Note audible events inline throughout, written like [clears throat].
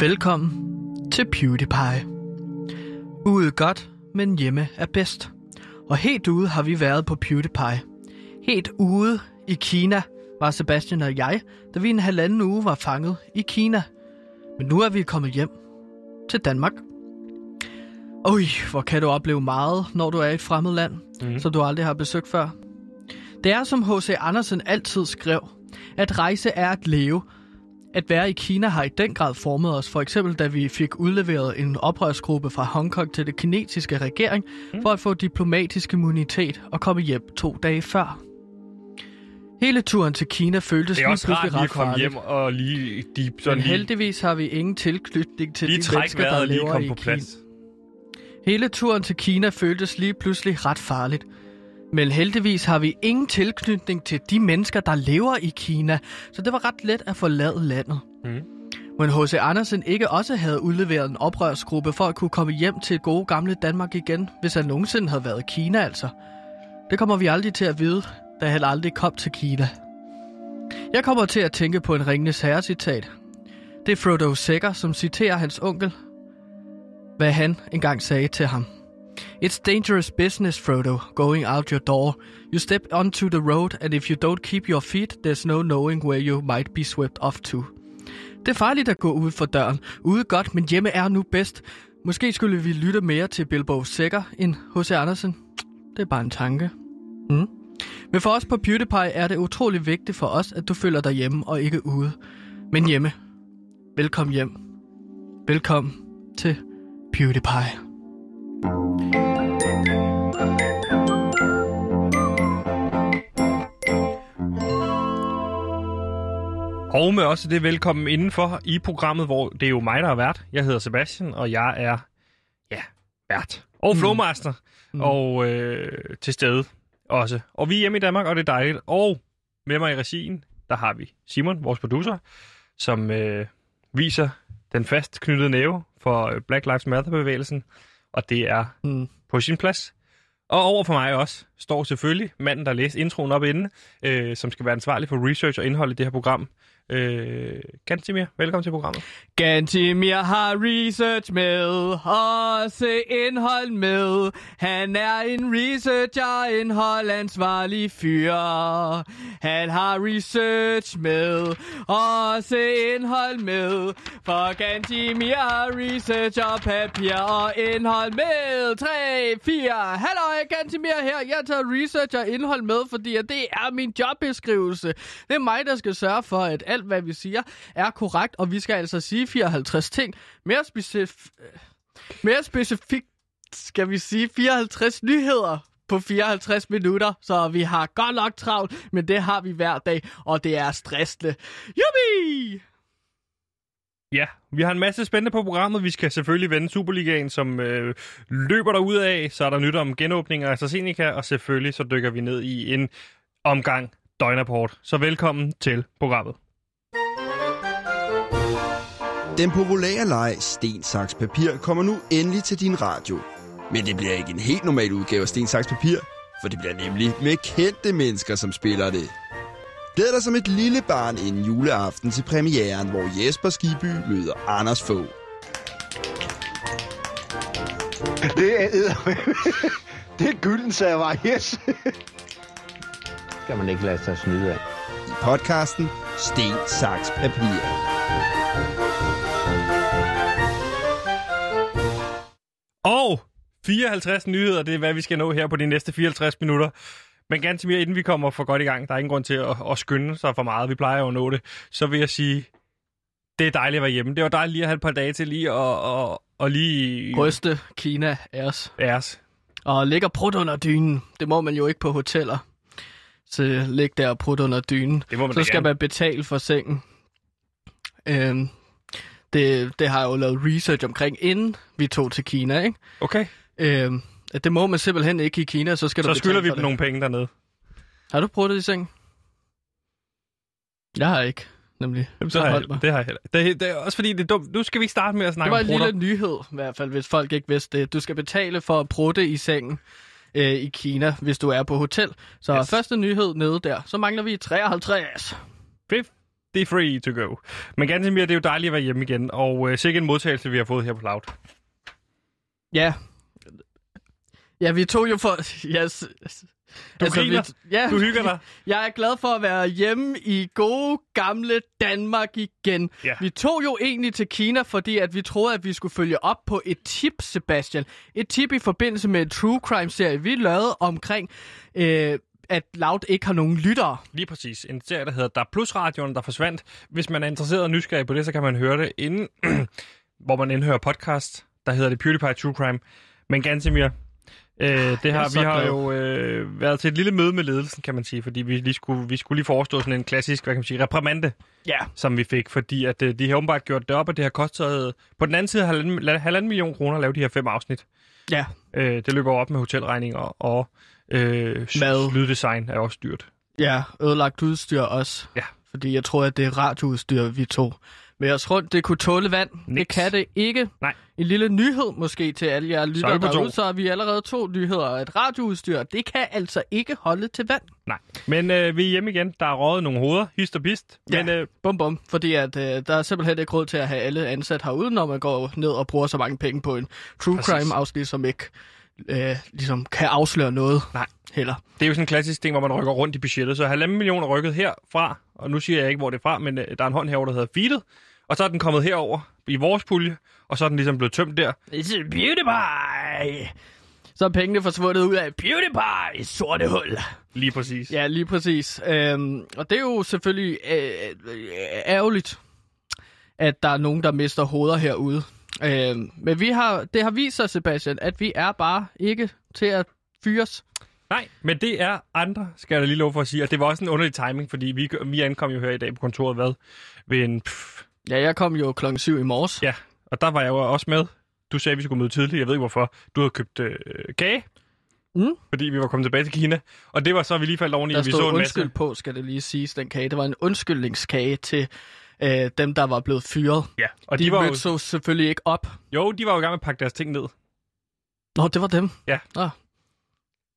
Velkommen til PewDiePie. Ude godt, men hjemme er bedst. Og helt ude har vi været på PewDiePie. Helt ude i Kina var Sebastian og jeg, da vi en halvanden uge var fanget i Kina. Men nu er vi kommet hjem til Danmark. Oj, hvor kan du opleve meget, når du er i et fremmed land, mm. som du aldrig har besøgt før. Det er som H.C. Andersen altid skrev, at rejse er at leve. At være i Kina har i den grad formet os, for eksempel da vi fik udleveret en oprørsgruppe fra Hongkong til det kinesiske regering, mm. for at få diplomatisk immunitet og komme hjem to dage før. Hele turen til Kina føltes Det er lige også rart pludselig lige ret at komme farligt. hjem og lige... De, sådan Men lige, heldigvis har vi ingen tilknytning til lige de mennesker, der og lige lever komme i på Kina. plads. Hele turen til Kina føltes lige pludselig ret farligt. Men heldigvis har vi ingen tilknytning til de mennesker, der lever i Kina, så det var ret let at forlade landet. Mm. Men H.C. Andersen ikke også havde udleveret en oprørsgruppe for at kunne komme hjem til gode gamle Danmark igen, hvis han nogensinde havde været i Kina altså. Det kommer vi aldrig til at vide, da han aldrig kom til Kina. Jeg kommer til at tænke på en Ringenes Herre-citat. Det er Frodo Sækker, som citerer hans onkel, hvad han engang sagde til ham. It's dangerous business, Frodo, going out your door. You step onto the road, and if you don't keep your feet, there's no knowing where you might be swept off to. Det er farligt at gå ud for døren. Ude godt, men hjemme er nu bedst. Måske skulle vi lytte mere til Bilbo Sækker end H.C. Andersen. Det er bare en tanke. Mm. Men for os på PewDiePie er det utrolig vigtigt for os, at du føler dig hjemme og ikke ude. Men hjemme. Velkommen hjem. Velkommen til PewDiePie. Og med også det velkommen indenfor i programmet, hvor det er jo mig, der er vært. Jeg hedder Sebastian, og jeg er, ja, vært. Og flowmaster. Mm. Og øh, til stede også. Og vi er hjemme i Danmark, og det er dejligt. Og med mig i regien, der har vi Simon, vores producer, som øh, viser den fast knyttede næve for øh, Black Lives Matter-bevægelsen. Og det er Mm. på sin plads. Og over for mig også står selvfølgelig manden, der læste introen op inden, øh, som skal være ansvarlig for research og indhold i det her program. Øh, Gantimir, velkommen til programmet. Gantimir har research med, også indhold med. Han er en researcher, indholdansvarlig fyr. Han har research med, også indhold med. For Gantimir har research og papir og indhold med. 3, 4, hallo, Gantimir her. Jeg tager research og indhold med, fordi det er min jobbeskrivelse. Det er mig, der skal sørge for, at alt, hvad vi siger, er korrekt, og vi skal altså sige 54 ting. Mere, specif- øh, mere specifikt skal vi sige 54 nyheder på 54 minutter, så vi har godt nok travlt, men det har vi hver dag, og det er stressende. Jubi! Ja, vi har en masse spændende på programmet. Vi skal selvfølgelig vende Superligaen, som øh, løber der ud af. Så er der nyt om genåbninger af AstraZeneca, og selvfølgelig så dykker vi ned i en omgang døgnrapport. Så velkommen til programmet. Den populære leg Sten, Saks, Papir kommer nu endelig til din radio. Men det bliver ikke en helt normal udgave af Sten, Saks, Papir, for det bliver nemlig med kendte mennesker, som spiller det. Glæd dig som et lille barn inden juleaften til premieren, hvor Jesper Skiby møder Anders Fogh. Det er [laughs] Det er gylden server, yes. skal man ikke lade sig snyde af. I podcasten Sten, Saks, Papir. Og 54 nyheder, det er, hvad vi skal nå her på de næste 54 minutter. Men ganske mere, inden vi kommer for godt i gang, der er ingen grund til at, at skynde sig for meget. Vi plejer jo at nå det. Så vil jeg sige, det er dejligt at være hjemme. Det var dejligt lige at have et par dage til lige at, at, at lige... Ryste Kina os. Æres. Og ligger prut under dynen. Det må man jo ikke på hoteller. Så ligge der og prut under dynen. Det må man Så skal gerne. man betale for sengen. Øhm, det, det har jeg jo lavet research omkring, inden vi tog til Kina, ikke? Okay, Øhm, at det må man simpelthen ikke i Kina, så skal du så skylder vi dem det. nogle penge dernede. Har du pruttet i seng? Jeg har ikke, nemlig. Jamen, Så så har jeg, mig. det har jeg heller. Det, det er også fordi, det er dumt. Nu skal vi ikke starte med at Det snakke var om en lille nyhed, i hvert fald, hvis folk ikke vidste det. Du skal betale for at prutte i sengen øh, i Kina, hvis du er på hotel. Så Yes. første nyhed nede der. Så mangler vi 53. Fif. Det er free to go. Men ganske mere, det er jo dejligt at være hjemme igen, og øh, sikkert en modtagelse, vi har fået her på Loud. Ja. Ja, vi tog jo for... [laughs] Yes. Du altså, griner. Vi, ja, Du hygger dig. [laughs] Jeg er glad for at være hjemme i gode, gamle Danmark igen. Ja. Vi tog jo egentlig til Kina, fordi at vi troede, at vi skulle følge op på et tip, Sebastian. Et tip i forbindelse med en true crime-serie, vi lavede omkring, øh, at Loud ikke har nogen lyttere. Lige præcis. En serie, der hedder Der er Plus Radioen, der forsvandt. Hvis man er interesseret og nysgerrig på det, så kan man høre det inden, [clears throat] hvor man indhører podcast. Der hedder det PewDiePie True Crime. Men Gansimir, øh, det har, vi har glad. jo øh, været til et lille møde med ledelsen, kan man sige, fordi vi lige skulle, vi skulle lige forestå sådan en klassisk, hvad kan man sige, reprimande, Ja. som vi fik, fordi at øh, de har åbenbart gjort det op, og det har kostet på den anden side halvanden, halvanden million kroner at lave de her fem afsnit. Ja. Øh, det løber op med hotelregninger, og øh, Mad. lyddesign er også dyrt. Ja, ødelagt udstyr også. Ja. Fordi jeg tror, at det er radioudstyr, vi tog med os rundt. Det kunne tåle vand. Det Niks. kan det ikke. Nej. En lille nyhed måske til alle jer er lyttere derude, så har vi allerede to nyheder. Et radioudstyr, det kan altså ikke holde til vand. Nej. Men øh, vi er hjemme igen. Der er røget nogle hoveder, hist og bist. Ja. Men øh, Bum bum, fordi at, øh, der er simpelthen ikke råd til at have alle ansat herude, når man går ned og bruger så mange penge på en true Præcis. crime afsnit, som ikke øh, ligesom kan afsløre noget Nej. heller. det er jo sådan en klassisk ting, hvor man rykker rundt i budgettet. Så halvanden millioner er rykket herfra, og nu siger jeg ikke, hvor det er fra, men øh, der er en hånd herovre, der hedder Feedet. Og så er den kommet herover i vores pulje, og så er den ligesom blevet tømt der. It's a beauty pie! Så er pengene forsvundet ud af beauty pie, sorte hul. Lige præcis. Ja, lige præcis. Øhm, og det er jo selvfølgelig øh, øh, ærgerligt, at der er nogen, der mister hoveder herude. Øhm, men vi har, det har vist sig, Sebastian, at vi er bare ikke til at fyres. Nej, men det er andre, skal jeg da lige love for at sige. Og det var også en underlig timing, fordi vi, vi ankom jo her i dag på kontoret, hvad? Ved en... Pff, Ja, jeg kom jo klokken 7 i morges. ja, og der var jeg jo også med. Du sagde, at vi skulle møde tidligt. Jeg ved ikke hvorfor. Du havde købt øh, kage. Mm. Fordi vi var kommet tilbage til Kina. Og det var så, vi lige faldt oveni, Der at vi så en undskyld masse... på, skal det lige siges, den kage. Det var en undskyldningskage til øh, dem, der var blevet fyret. Ja, og De, de, var mødte jo... så selvfølgelig ikke op. Jo, de var jo i gang med at pakke deres ting ned. Nå, det var dem.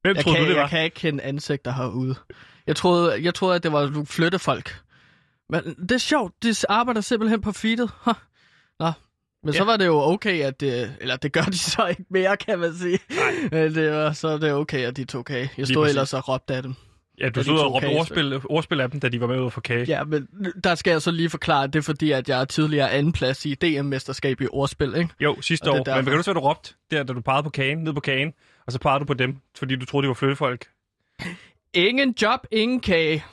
Hvem Jeg troede kan, du, det var? jeg kan ikke kende ansigter herude. Jeg troede, jeg troede, at det var flyttefolk. Men det er sjovt, de arbejder simpelthen på feedet. Huh. Nå. Men ja. så Ja. var det jo okay, at det, eller det gør de [laughs] så ikke mere, kan man sige. Nej. Det var, så er det okay, at de tog kage. Jeg stod ellers og råbte af dem. Ja, du stod og råbte ordspil, ordspil af dem, da de var med ude for kage. Ja, men der skal jeg så lige forklare, at det er fordi, at jeg er tidligere anden plads i DM-mesterskab i ordspil, ikke? Jo, sidste Og år. det er Men derfor. kan du se, hvad du råbte, der, da du pegede på kagen, ned på kagen, og så pegede du på dem, fordi du troede, de var flyttefolk? Ingen job, ingen kage.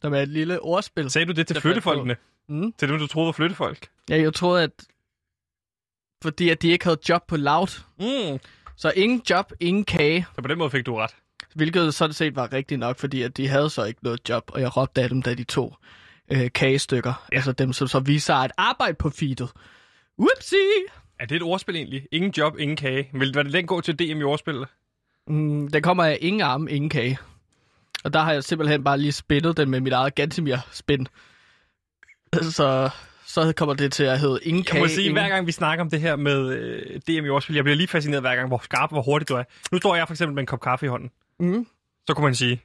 Som er et lille ordspil. Sagde du det til flyttefolkene? Mm. Til dem, du troede var flyttefolk? Ja, jeg troede, at fordi at de ikke havde job på Loud, Mm. Så ingen job, ingen kage. Så på den måde fik du ret. Hvilket sådan set var rigtigt nok, fordi at de havde så ikke noget job, og jeg råbte af dem, da de tog øh, kagestykker. Ja. Altså dem, som så viser at arbejde på feedet. Whoopsie! Er det et ordspil egentlig? Ingen job, ingen kage. Vil var det den gå til DM i ordspil? Mm, den kommer af ingen arm, ingen kage. Og der har jeg simpelthen bare lige spændet den med mit eget Gantemir-spænd. Så, så kommer det til at hedde ingen Jeg kage, må sige, ingen... hver gang vi snakker om det her med øh, DM i ordspil, jeg bliver lige fascineret hver gang, hvor skarp og hvor hurtigt du er. Nu står jeg for eksempel med en kop kaffe i hånden. Mm. Så kunne man sige,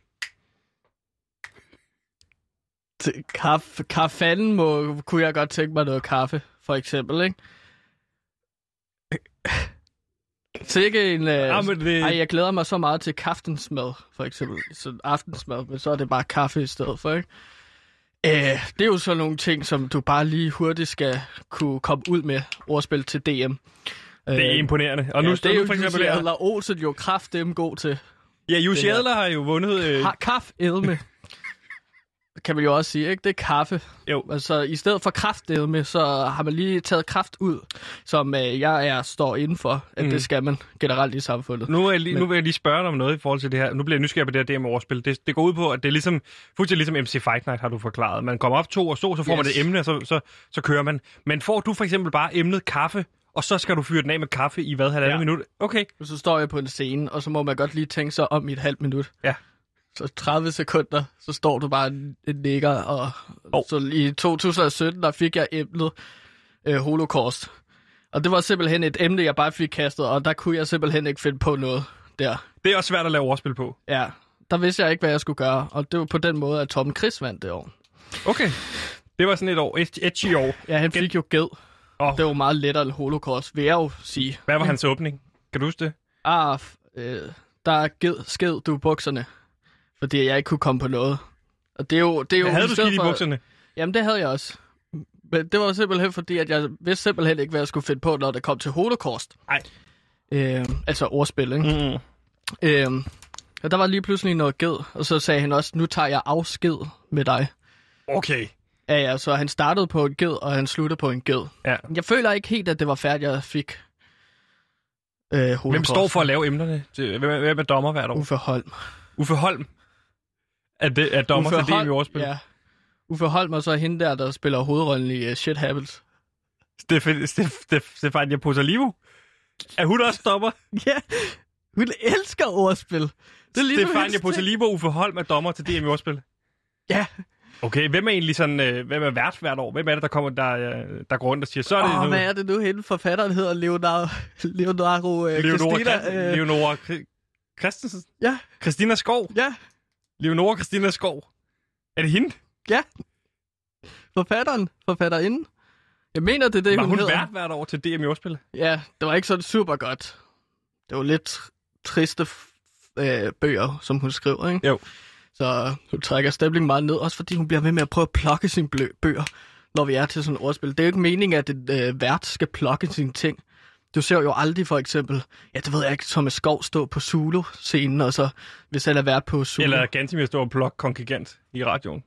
Kaffe, kaffen må, kunne jeg godt tænke mig noget kaffe, for eksempel, ikke? [laughs] Sikke en... Øh, Ja, men det- Ej, jeg glæder mig så meget til kaftensmad, for eksempel. Så aftensmad, men så er det bare kaffe i stedet for, ikke? Øh, det er jo sådan nogle ting, som du bare lige hurtigt skal kunne komme ud med ordspil til DM. det er imponerende. Og nu ja, står det er du jo for eksempel Jussi der. Adler Olsen jo kraft dem god til. Ja, Jussi det. Adler har jo vundet... Øh, Har kaffe edme. Det kan man jo også sige, ikke? Det er kaffe. jo, Altså, i stedet for kraftedme, så har man lige taget kraft ud, som øh, jeg er står inden for, at Mm. det skal man generelt i samfundet. Nu, er jeg lige, Men- nu vil jeg lige spørge dig om noget i forhold til det her. Nu bliver jeg nysgerrig på det her DM overspil. Det, det går ud på, at det er ligesom, fuldstændig ligesom MC Fight Night, har du forklaret. Man kommer op to og så, så får yes. man Yes. et emne, og så, så, så kører man. Men får du for eksempel bare emnet kaffe, og så skal du fyre den af med kaffe i hvad, halvandet Ja. minut? Okay. Så står jeg på en scene, og så må man godt lige tænke sig om i et halvt minut. Ja. Så 30 sekunder, så står du bare en, ligger, og oh. så i 2017, der fik jeg emnet øh, holocaust. Og det var simpelthen et emne, jeg bare fik kastet, og der kunne jeg simpelthen ikke finde på noget der. Det er også svært at lave overspil på. Ja, der vidste jeg ikke, hvad jeg skulle gøre, og det var på den måde, at Tom Chris vandt det år. Okay. Det var sådan et år, et edgy år. Ja, han fik jo ged. Oh, Det var meget lettere end holocaust, vil jeg jo sige. hvad var hans åbning? Kan du huske det? Ah, øh, der er ged, sked du bukserne, fordi jeg ikke kunne komme på noget. Og det er jo... Det er jo Havde du skidt i bukserne? Jamen, det havde jeg også. Men det var simpelthen fordi, at jeg vidste simpelthen ikke, hvad jeg skulle finde på, når det kom til holocaust. Nej. Øh, altså ordspil, ikke? Mm. Øh, og der var lige pludselig noget ged, og så sagde han også, nu tager jeg afsked med dig. Okay. Ja, ja, så han startede på en ged, og han sluttede på en ged. Ja. Jeg føler ikke helt, at det var færdigt, jeg fik øh. Hvem står for at lave emnerne? Hvem er, hvem er dommer hvert år? Uffe Holm. Uffe Holm. Er, det, er dommer Uffe til DM i Holm, ordspil? Ja. Uffe Holm og så hende der, der spiller hovedrollen i uh, Shit Happens. Stefan, Stef, Stef, Stefania Posalivo. Er hun også dommer? [laughs] Ja, hun elsker ordspil. Det er Stefania og Uffe Holm er dommer til DM i ordspil. Ja. Okay, hvem er egentlig sådan, øh, hvem er vært hvert år? Hvem er det, der kommer, der, øh, der går rundt og siger, så er det Åh, nu hvad er det nu, hende forfatteren hedder? Leonardo, [laughs] Leonardo uh, Leonora, Christina. Christ- øh, Leonora Christensen? Ja. Christina Skov? Ja, Leonora Christina Skov? Er det hende? forfatteren. Forfatterinden. Jeg mener, det er det, Var hun, hun hedder. vært hvert år til DM i ordspil? Ja, det var ikke sådan super godt. Det var lidt tr- triste øh, bøger, som hun skriver, ikke? Jo. Så hun trækker stemningen meget ned, også fordi hun bliver ved med at prøve at plukke sine bøger, når vi er til sådan et ordspil. Det er jo ikke meningen, at et øh, vært skal plukke sine ting. Du ser jo aldrig for eksempel, ja, det ved jeg ikke, Thomas Skov stå på Zulu-scenen, og så hvis han er vært på Zulu. Eller Gantimir står og blok kongigant i radioen?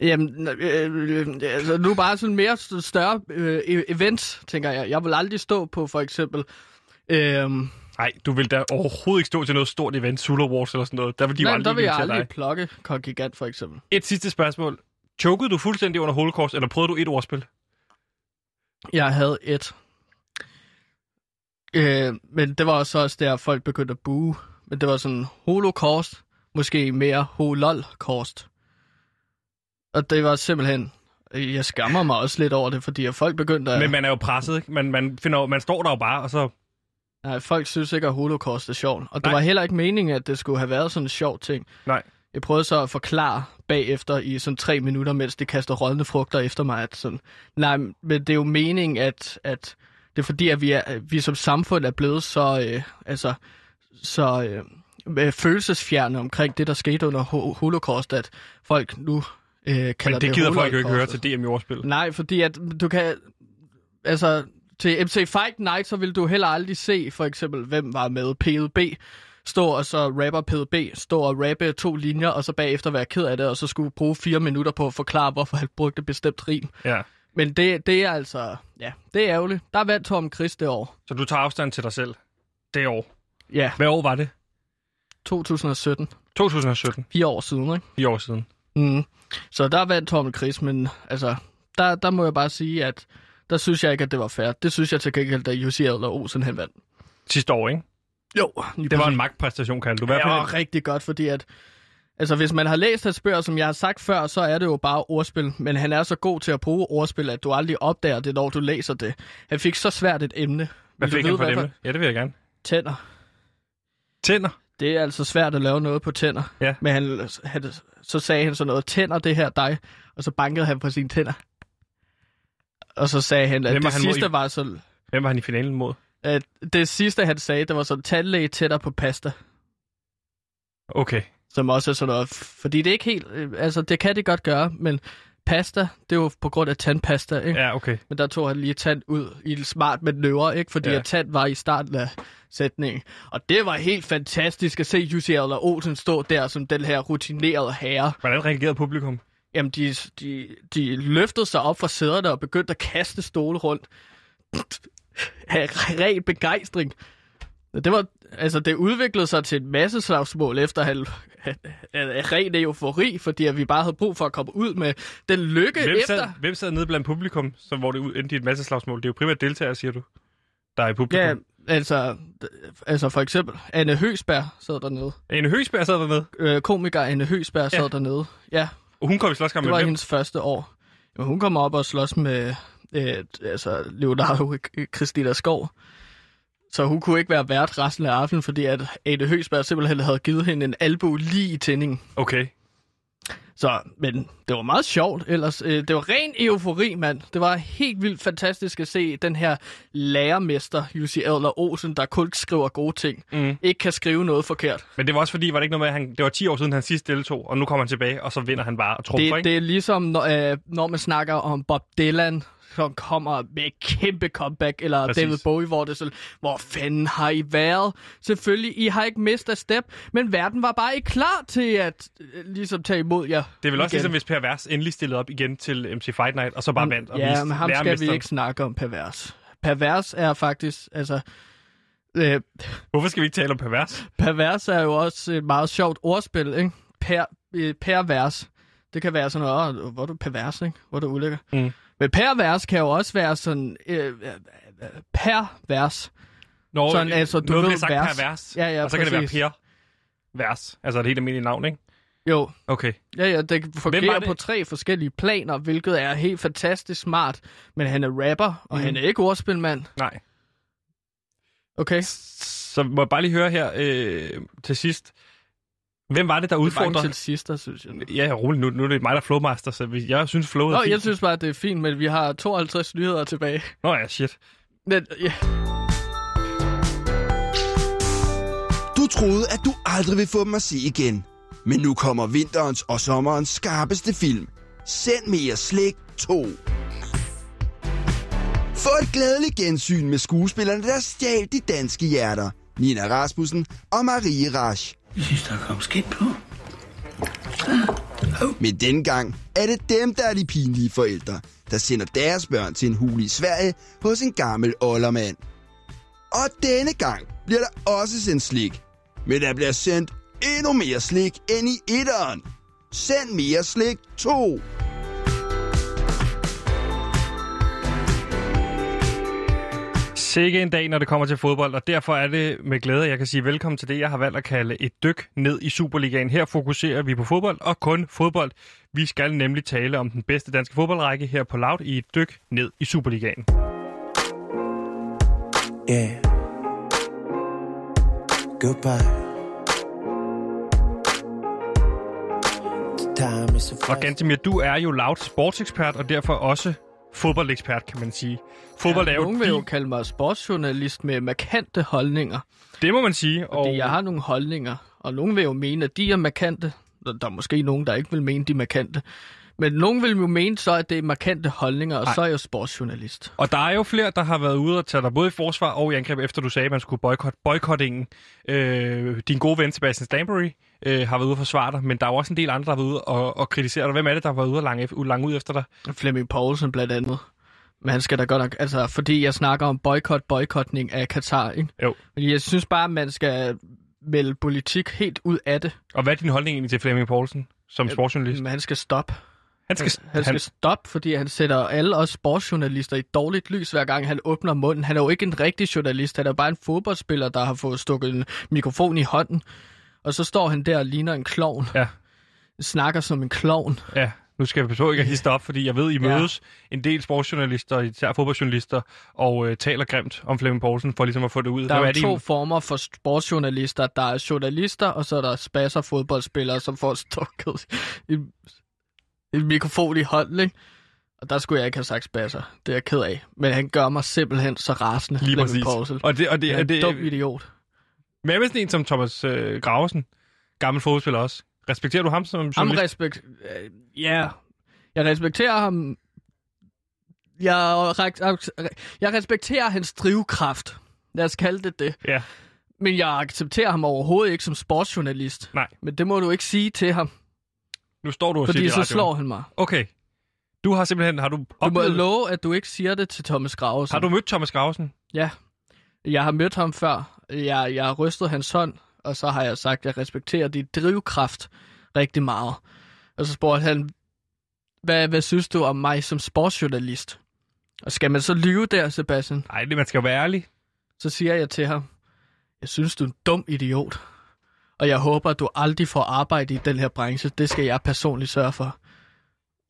Jamen, øh, øh, altså, nu bare sådan mere st- større øh, e- events, tænker jeg. Jeg vil aldrig stå på for eksempel... Øh, Nej, du vil da overhovedet ikke stå til noget stort event, Zulu Wars eller sådan noget. Der vil de jo Nej, aldrig der vil jeg aldrig dig. plukke Kongigant, for eksempel. Et sidste spørgsmål. Chokede du fuldstændig under holocaust, eller prøvede du et ordspil? Jeg havde et. Øh, men det var også også der, folk begyndte at bue. Men det var sådan holocaust, måske mere hololcaust. Og det var simpelthen... Jeg skammer mig også lidt over det, fordi at folk begyndte at... Men man er jo presset, ikke? Man, man, finder, man står der jo bare, og så... Nej, folk synes ikke, at holocaust er sjovt. Og det Nej. var heller ikke meningen, at det skulle have været sådan en sjov ting. Nej. Jeg prøvede så at forklare bagefter i sådan tre minutter, mens de kaster rådne frugter efter mig, at sådan, nej, men det er jo meningen, at, at det er fordi, at vi, er, at vi som samfund er blevet så, øh, altså, så øh, følelsesfjerne omkring det, der skete under ho- holocaust, at folk nu øh, kalder Men det gider folk jo ikke høre til DM i ordspil. Nej, fordi at du kan... Altså, til MC Fight Night, så vil du heller aldrig se, for eksempel, hvem var med PUB stå og så rapper PUB, stå og rappe to linjer, og så bagefter være ked af det, og så skulle bruge fire minutter på at forklare, hvorfor han brugte bestemt rim. Ja. Men det, det er altså... Ja, det er ærgerligt. Der vandt Tom Chris det år. Så du tager afstand til dig selv det år. Ja, Hvad år var det? 2017. 2017. Fire år siden, ikke? Fire år siden. Mm. Så der vandt Tom Chris, men altså, der, der må jeg bare sige, at der synes jeg ikke, at det var fair. Det synes jeg til gengæld, da Jussi Adler Olsen han vandt. Sidste år, ikke? Jo, Det var en magtpræstation, kaldte du. I hvert Det fald var rigtig godt, fordi at... Altså, hvis man har læst hans bøger, som jeg har sagt før, så er det jo bare ordspil. Men han er så god til at bruge ordspil, at du aldrig opdager det, når du læser det. Han fik så svært et emne. Hvad du fik vide, han for hvad dem? Ja, det vil jeg gerne. Tænder. Tænder. Det er altså svært at lave noget på tænder. Ja. Men han, han, så sagde han sådan noget, tænder det her dig? Og så bankede han på sine tænder. Og så sagde han, at Hvem det han sidste i? var så... Hvem var han i finalen mod? At det sidste, han sagde, det var sådan, tandlæge tætter på pasta. Okay. Som også er sådan noget, fordi det er ikke helt, øh, altså det kan det godt gøre, men pasta, det er jo på grund af tandpasta, ikke? Ja, okay. Men der tog han lige tand ud i et smart manøvre, ikke? Fordi ja. at tand var i starten af sætningen. Og det var helt fantastisk at se Jussi Adler Olsen stå der som den her rutinerede herre. Hvordan reagerede publikum? Jamen, de, de, de løftede sig op fra sæderne og begyndte at kaste stole rundt. Af ren begejstring. Det var, altså, det udviklede sig til et masse slagsmål efter af ren eufori, fordi at vi bare havde brug for at komme ud med den lykke Hvem efter. sad, hvem sad nede blandt publikum, så hvor det endte i et masse slagsmål? Det er jo primært deltagere, siger du, der er i publikum. Ja, altså, altså for eksempel Anne Høsberg sad dernede. Ane Høgsberg sad dernede, Øh, komiker Anne Høsberg sad ja. dernede. Ja, og hun kom i slåskamp det med var hvem? hendes første år. Jamen, hun kommer op og slås med øh, altså Leonardo Christina Skov. Så hun kunne ikke være vært resten af aftenen, fordi at Ane Høsberg simpelthen havde givet hende en albu lige i tændingen. Okay. Så, men det var meget sjovt ellers. Øh, Det var ren eufori, mand. Det var helt vildt fantastisk at se den her lærermester, Jussi Adler Olsen, der kun skriver gode ting. Mm. Ikke kan skrive noget forkert. Men det var også fordi, var det ikke noget med, at han, det var 10 år siden, han sidst deltog, og nu kommer han tilbage, og så vinder han bare og trumfer, Det, ikke? det er ligesom, når, øh, når man snakker om Bob Dylan, som kommer med et kæmpe comeback, eller Præcis. David Bowie, hvor det sådan, hvor fanden har I været? Selvfølgelig, I har ikke mistet step, men verden var bare ikke klar til at øh, ligesom tage imod jer. Det er vel også igen. ligesom, hvis Per Vers endelig stillede op igen til MC Fight Night, og så bare vandt og Ja, viste men ham skal vi ikke snakke om pervers. Pervers er faktisk, altså... Øh, Hvorfor skal vi ikke tale om Per Vers? pervers er jo også et meget sjovt ordspil, ikke? Per, øh, pervers. Det kan være sådan noget, "Åh, hvor er du pervers, ikke? Hvor du ulækker. Mm. Men pervers kan jo også være sådan... Øh, øh, øh, pervers. Når Sådan, altså, du noget ved bliver sagt vers. Per Vers, Ja, ja, og så kan det præcis. være Per Vers. Altså et helt almindeligt navn, ikke? Jo, Okay. ja, ja, det fungerer det? på tre forskellige planer, hvilket er helt fantastisk smart. Men han er rapper, og Mhm. han er ikke ordspilmand. Nej. Okay? Så må jeg bare lige høre her øh, til sidst. Hvem var det, der Det er udfordrede? til sidst, der synes jeg. Ja, roligt. Nu, nu er det mig, der er flowmaster, så vi- jeg synes, flowet er Nå, fint. jeg synes bare, det er fint, men vi har 52 nyheder tilbage. Nå ja, shit. Men, ja. Du troede, at du aldrig vil få dem at se igen. Men nu kommer vinterens og sommerens skarpeste film. Send mere slik 2. Få et glædeligt gensyn med skuespillerne, der stjal de danske hjerter. Nina Rasmussen og Marie Rasch. Jeg synes, der kom skidt på. Men dengang gang er det dem, der er de pinlige forældre, der sender deres børn til en hul i Sverige hos en gammel oldermand. Og denne gang bliver der også sendt slik. Men der bliver sendt endnu mere slik end i etteren. Send mere slik 2. Sikke en dag, når det kommer til fodbold, og derfor er det med glæde, at jeg kan sige velkommen til det, jeg har valgt at kalde et dyk ned i Superligaen. Her fokuserer vi på fodbold, og kun fodbold. Vi skal nemlig tale om den bedste danske fodboldrække her på Loud i et dyk ned i Superligaen. Yeah. Goodbye. Og Gantemir, du er jo Loud sportsekspert, og derfor også fodboldekspert, kan man sige. Fodbold er jo, Nogen vil jo kalde mig sportsjournalist med markante holdninger. det må man sige. Fordi jeg har nogle holdninger, og nogen vil jo mene, at de er markante. Der der er måske nogen, der ikke vil mene, de er markante. Men nogen vil jo mene så, at det er markante holdninger, og Nej. så er jeg jo sportsjournalist. Og der er jo flere, der har været ude og tage dig både i forsvar og i angreb, efter du sagde, at man skulle boykotte boykottingen. Øh, din gode ven Sebastian Stanbury øh, har været ude og forsvare dig, men der er jo også en del andre, der har været ude og, og kritisere dig. Hvem er det, der har været ude og lange, lange ud efter dig? Flemming Poulsen blandt andet. Men han skal da godt nok, altså fordi jeg snakker om boykot, boykotning af Katar, ikke? Jo. Men jeg synes bare, at man skal melde politik helt ud af det. Og hvad er din holdning egentlig til Flemming Poulsen som sportsjournalist? Men han skal stoppe. Han skal, Han skal stoppe, fordi han sætter alle os sportsjournalister i et dårligt lys, hver gang han åbner munden. Han er jo ikke en rigtig journalist, han er bare en fodboldspiller, der har fået stukket en mikrofon i hånden. Og så står han der og ligner en klovn. Ja. Snakker som en klovn. Ja, nu skal jeg passe på ikke at hisse op, fordi jeg ved, I Ja. mødes en del sportsjournalister, især fodboldjournalister, og øh, taler grimt om Flemming Poulsen, for ligesom at få det ud. Der er Hvad jo det to former for sportsjournalister. Der er journalister, og så er der spasser fodboldspillere, som får stukket en, en mikrofon i hånden, ikke? Og der skulle jeg ikke have sagt spasser. Det er jeg ked af. Men han gør mig simpelthen så rasende. Lige præcis. Poulsen. Og det, og det, Det er en det, dum idiot. Hvad med sådan en som Thomas øh, Gravesen, gammel fodboldspiller også? Respekterer du ham som Ham journalist? respekt... øh, Ja, jeg respekterer ham... Jeg, jeg respekterer hans drivkraft. Lad os kalde det det. Ja. Men jeg accepterer ham overhovedet ikke som sportsjournalist. Nej. Men det må du ikke sige til ham, Nu står du og siger fordi det i så radioen. slår han mig. Okay. Du har simpelthen, har du Du må oplevet, love, at du ikke siger det til Thomas Gravesen. har du mødt Thomas Gravesen? Ja. Jeg har mødt ham før. Jeg, jeg har rystet hans hånd, og så har jeg sagt, at jeg respekterer din drivkraft rigtig meget. Og så spurgte han, hvad, hvad synes du om mig som sportsjournalist? Og skal man så lyve der, Sebastian? Nej, det man skal jo være ærlig. Så siger jeg til ham, jeg synes, du er en dum idiot. Og jeg håber, at du aldrig får arbejde i den her branche. Det skal jeg personligt sørge for.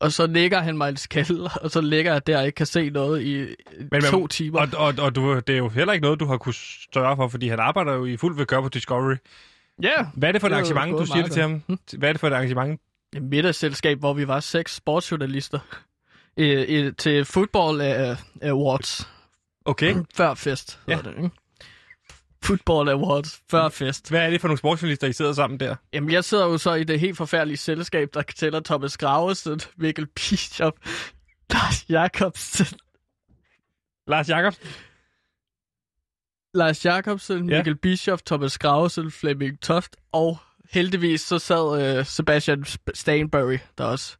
Og så ligger han mig i en skæld, og så ligger jeg der og ikke kan se noget i Men to timer. Og, og, og du, det er jo heller ikke noget, du har kunne større for, fordi han arbejder jo i fuld ved gøre på Discovery. Ja, Hvad er det for et Det arrangement, du siger det til ham? Hvad er det for et arrangement, et middagsselskab, hvor vi var seks sportsjournalister øh, øh, til Football øh, Awards. Okay. Før fest, Ja. det, ikke? Football Awards, før fest. Hvad er det for nogle sportsjournalister, I sidder sammen der? Jamen, jeg sidder jo så i det helt forfærdelige selskab, der tæller Thomas Gravesen, Mikkel Bischoff, Lars Jakobsen, Lars Jakobsen? Lars Jakobsen, Ja. Mikkel Bischoff, Thomas Gravesen, Flemming Toft, og heldigvis så sad øh, Sebastian Stanbury der også.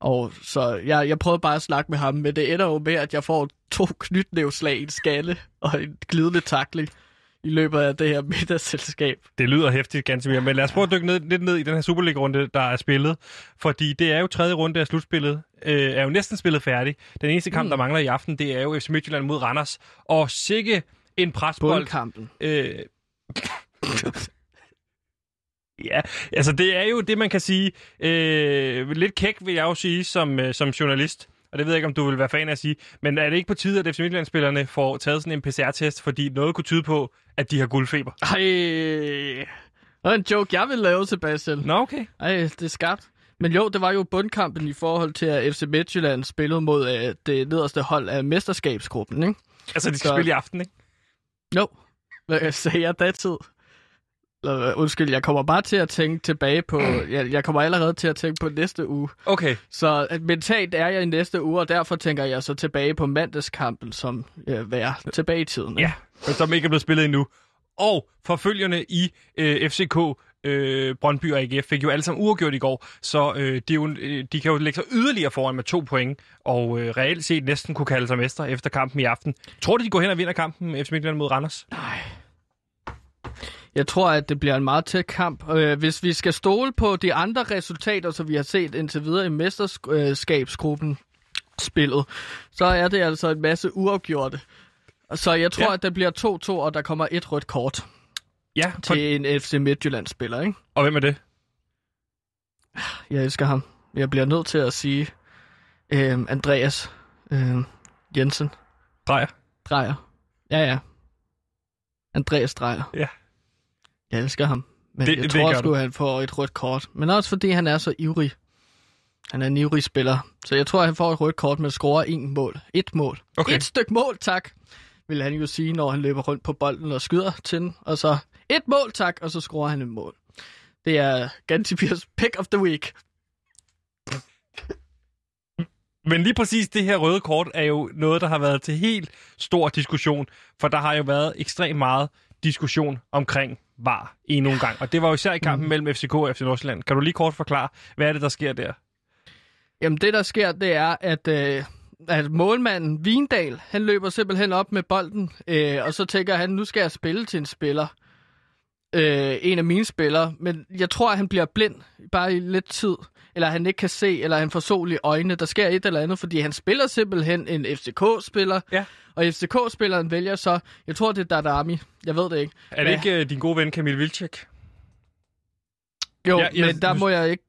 Og så jeg, jeg prøvede bare at snakke med ham, men det ender jo med, at jeg får to knytnævslag i en skalle og en glidende takling i løbet af det her [laughs] middagsselskab. Det lyder hæftigt, ganske mere. Men lad os prøve at dykke ned, lidt ned i den her Superliga-runde, der er spillet. Fordi det er jo tredje runde af slutspillet. Øh, er jo næsten spillet færdig. Den eneste kamp, Mm. der mangler i aften, det er jo FC Midtjylland mod Randers. Og sikke en presbold. Bundkampen. Øh, [laughs] ja, altså det er jo det, man kan sige. Øh, lidt kæk vil jeg jo sige som, øh, som journalist. Og det ved jeg ikke, om du vil være fan af at sige. Men er det ikke på tide, at FC Midtjylland-spillerne får taget sådan en PCR-test, fordi noget kunne tyde på, at de har guldfeber? Ej, det en joke, jeg ville lave, Sebastian. Nå, okay. Ej, det er skarpt. Men jo, det var jo bundkampen i forhold til, at FC Midtjylland spillede mod øh, det nederste hold af mesterskabsgruppen, ikke? Altså, de skal Så- spille i aften, ikke? Jo. Hvad sagde jeg datid? Øh, undskyld, jeg kommer bare til at tænke tilbage på... [clears throat] Jeg, jeg kommer allerede til at tænke på næste uge. Okay. Så at mentalt er jeg i næste uge, og derfor tænker jeg så tilbage på mandagskampen, som øh, være tilbage i tiden. Ja, som ikke er blevet spillet endnu. Og forfølgerne i øh, FCK, øh, Brøndby og AGF fik jo alle sammen uafgjort i går, så øh, det er jo, øh, de kan jo lægge sig yderligere foran med to point, og øh, reelt set næsten kunne kalde sig mester efter kampen i aften. Tror du, de går hen og vinder kampen FC Midtjylland mod Randers? Jeg tror, at det bliver en meget tæt kamp. Øh, Hvis vi skal stole på de andre resultater, som vi har set indtil videre i mesterskabsgruppen spillet, så er det altså en masse uafgjorte. Så jeg tror, Ja. at det bliver 2-2, og der kommer et rødt kort Ja, for, til en FC Midtjylland-spiller, ikke? og hvem er det? Jeg elsker ham. Jeg bliver nødt til at sige øh, Andreas øh, Jensen. Drejer. Drejer. Ja, ja. Andreas Drejer. Ja. Jeg elsker ham. Men Det- det, jeg det det tror gør sgu, han får et rødt kort. Men også fordi han er så ivrig. Han er en ivrig spiller. Så jeg tror, han får et rødt kort, men scorer en mål. Et mål. Okay. Et stykke mål, tak. Vil han jo sige, når han løber rundt på bolden og skyder til den. Og så et mål, tak, og så scorer han et mål. Det er Gantibirs pick of the week. Men lige præcis det her røde kort er jo noget, der har været til helt stor diskussion, for der har jo været ekstremt meget diskussion omkring VAR endnu en gang. Og det var jo især i kampen mm. mellem FCK og FC Nordsjælland. Kan du lige kort forklare, hvad er det, der sker der? Jamen det, der sker, det er, at, øh, at målmanden Vindal, han løber simpelthen op med bolden, øh, og så tænker han, nu skal jeg spille til en spiller. Øh, en af mine spillere. Men jeg tror, at han bliver blind bare i lidt tid. Eller han ikke kan se, eller han får sol i øjnene. Der sker et eller andet, fordi han spiller simpelthen en FCK-spiller. Ja. Og FCK-spilleren vælger så, jeg tror, det er Dadami. Jeg ved det ikke. Er det ikke uh, din gode ven Kamil Vilcek? Jo, Ja, jeg- men der må jeg ikke...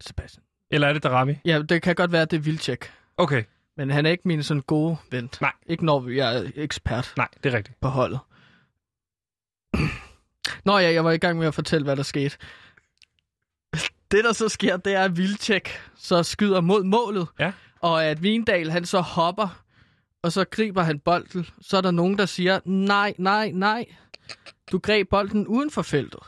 Sebastian. Eller er det Darami? Ja, det kan godt være, at det er Vilcek. Okay, Men han er ikke min sådan gode ven. Nej. Ikke når jeg er ekspert nej, det er rigtigt. på holdet. [clears throat] Nå ja, jeg var i gang med at fortælle, hvad der skete. Det, der så sker, det er, at Vilcek så skyder mod målet. Ja. Og at Vindal, han så hopper, og så griber han bolden. Så er der nogen, der siger, nej, nej, nej. Du greb bolden uden for feltet.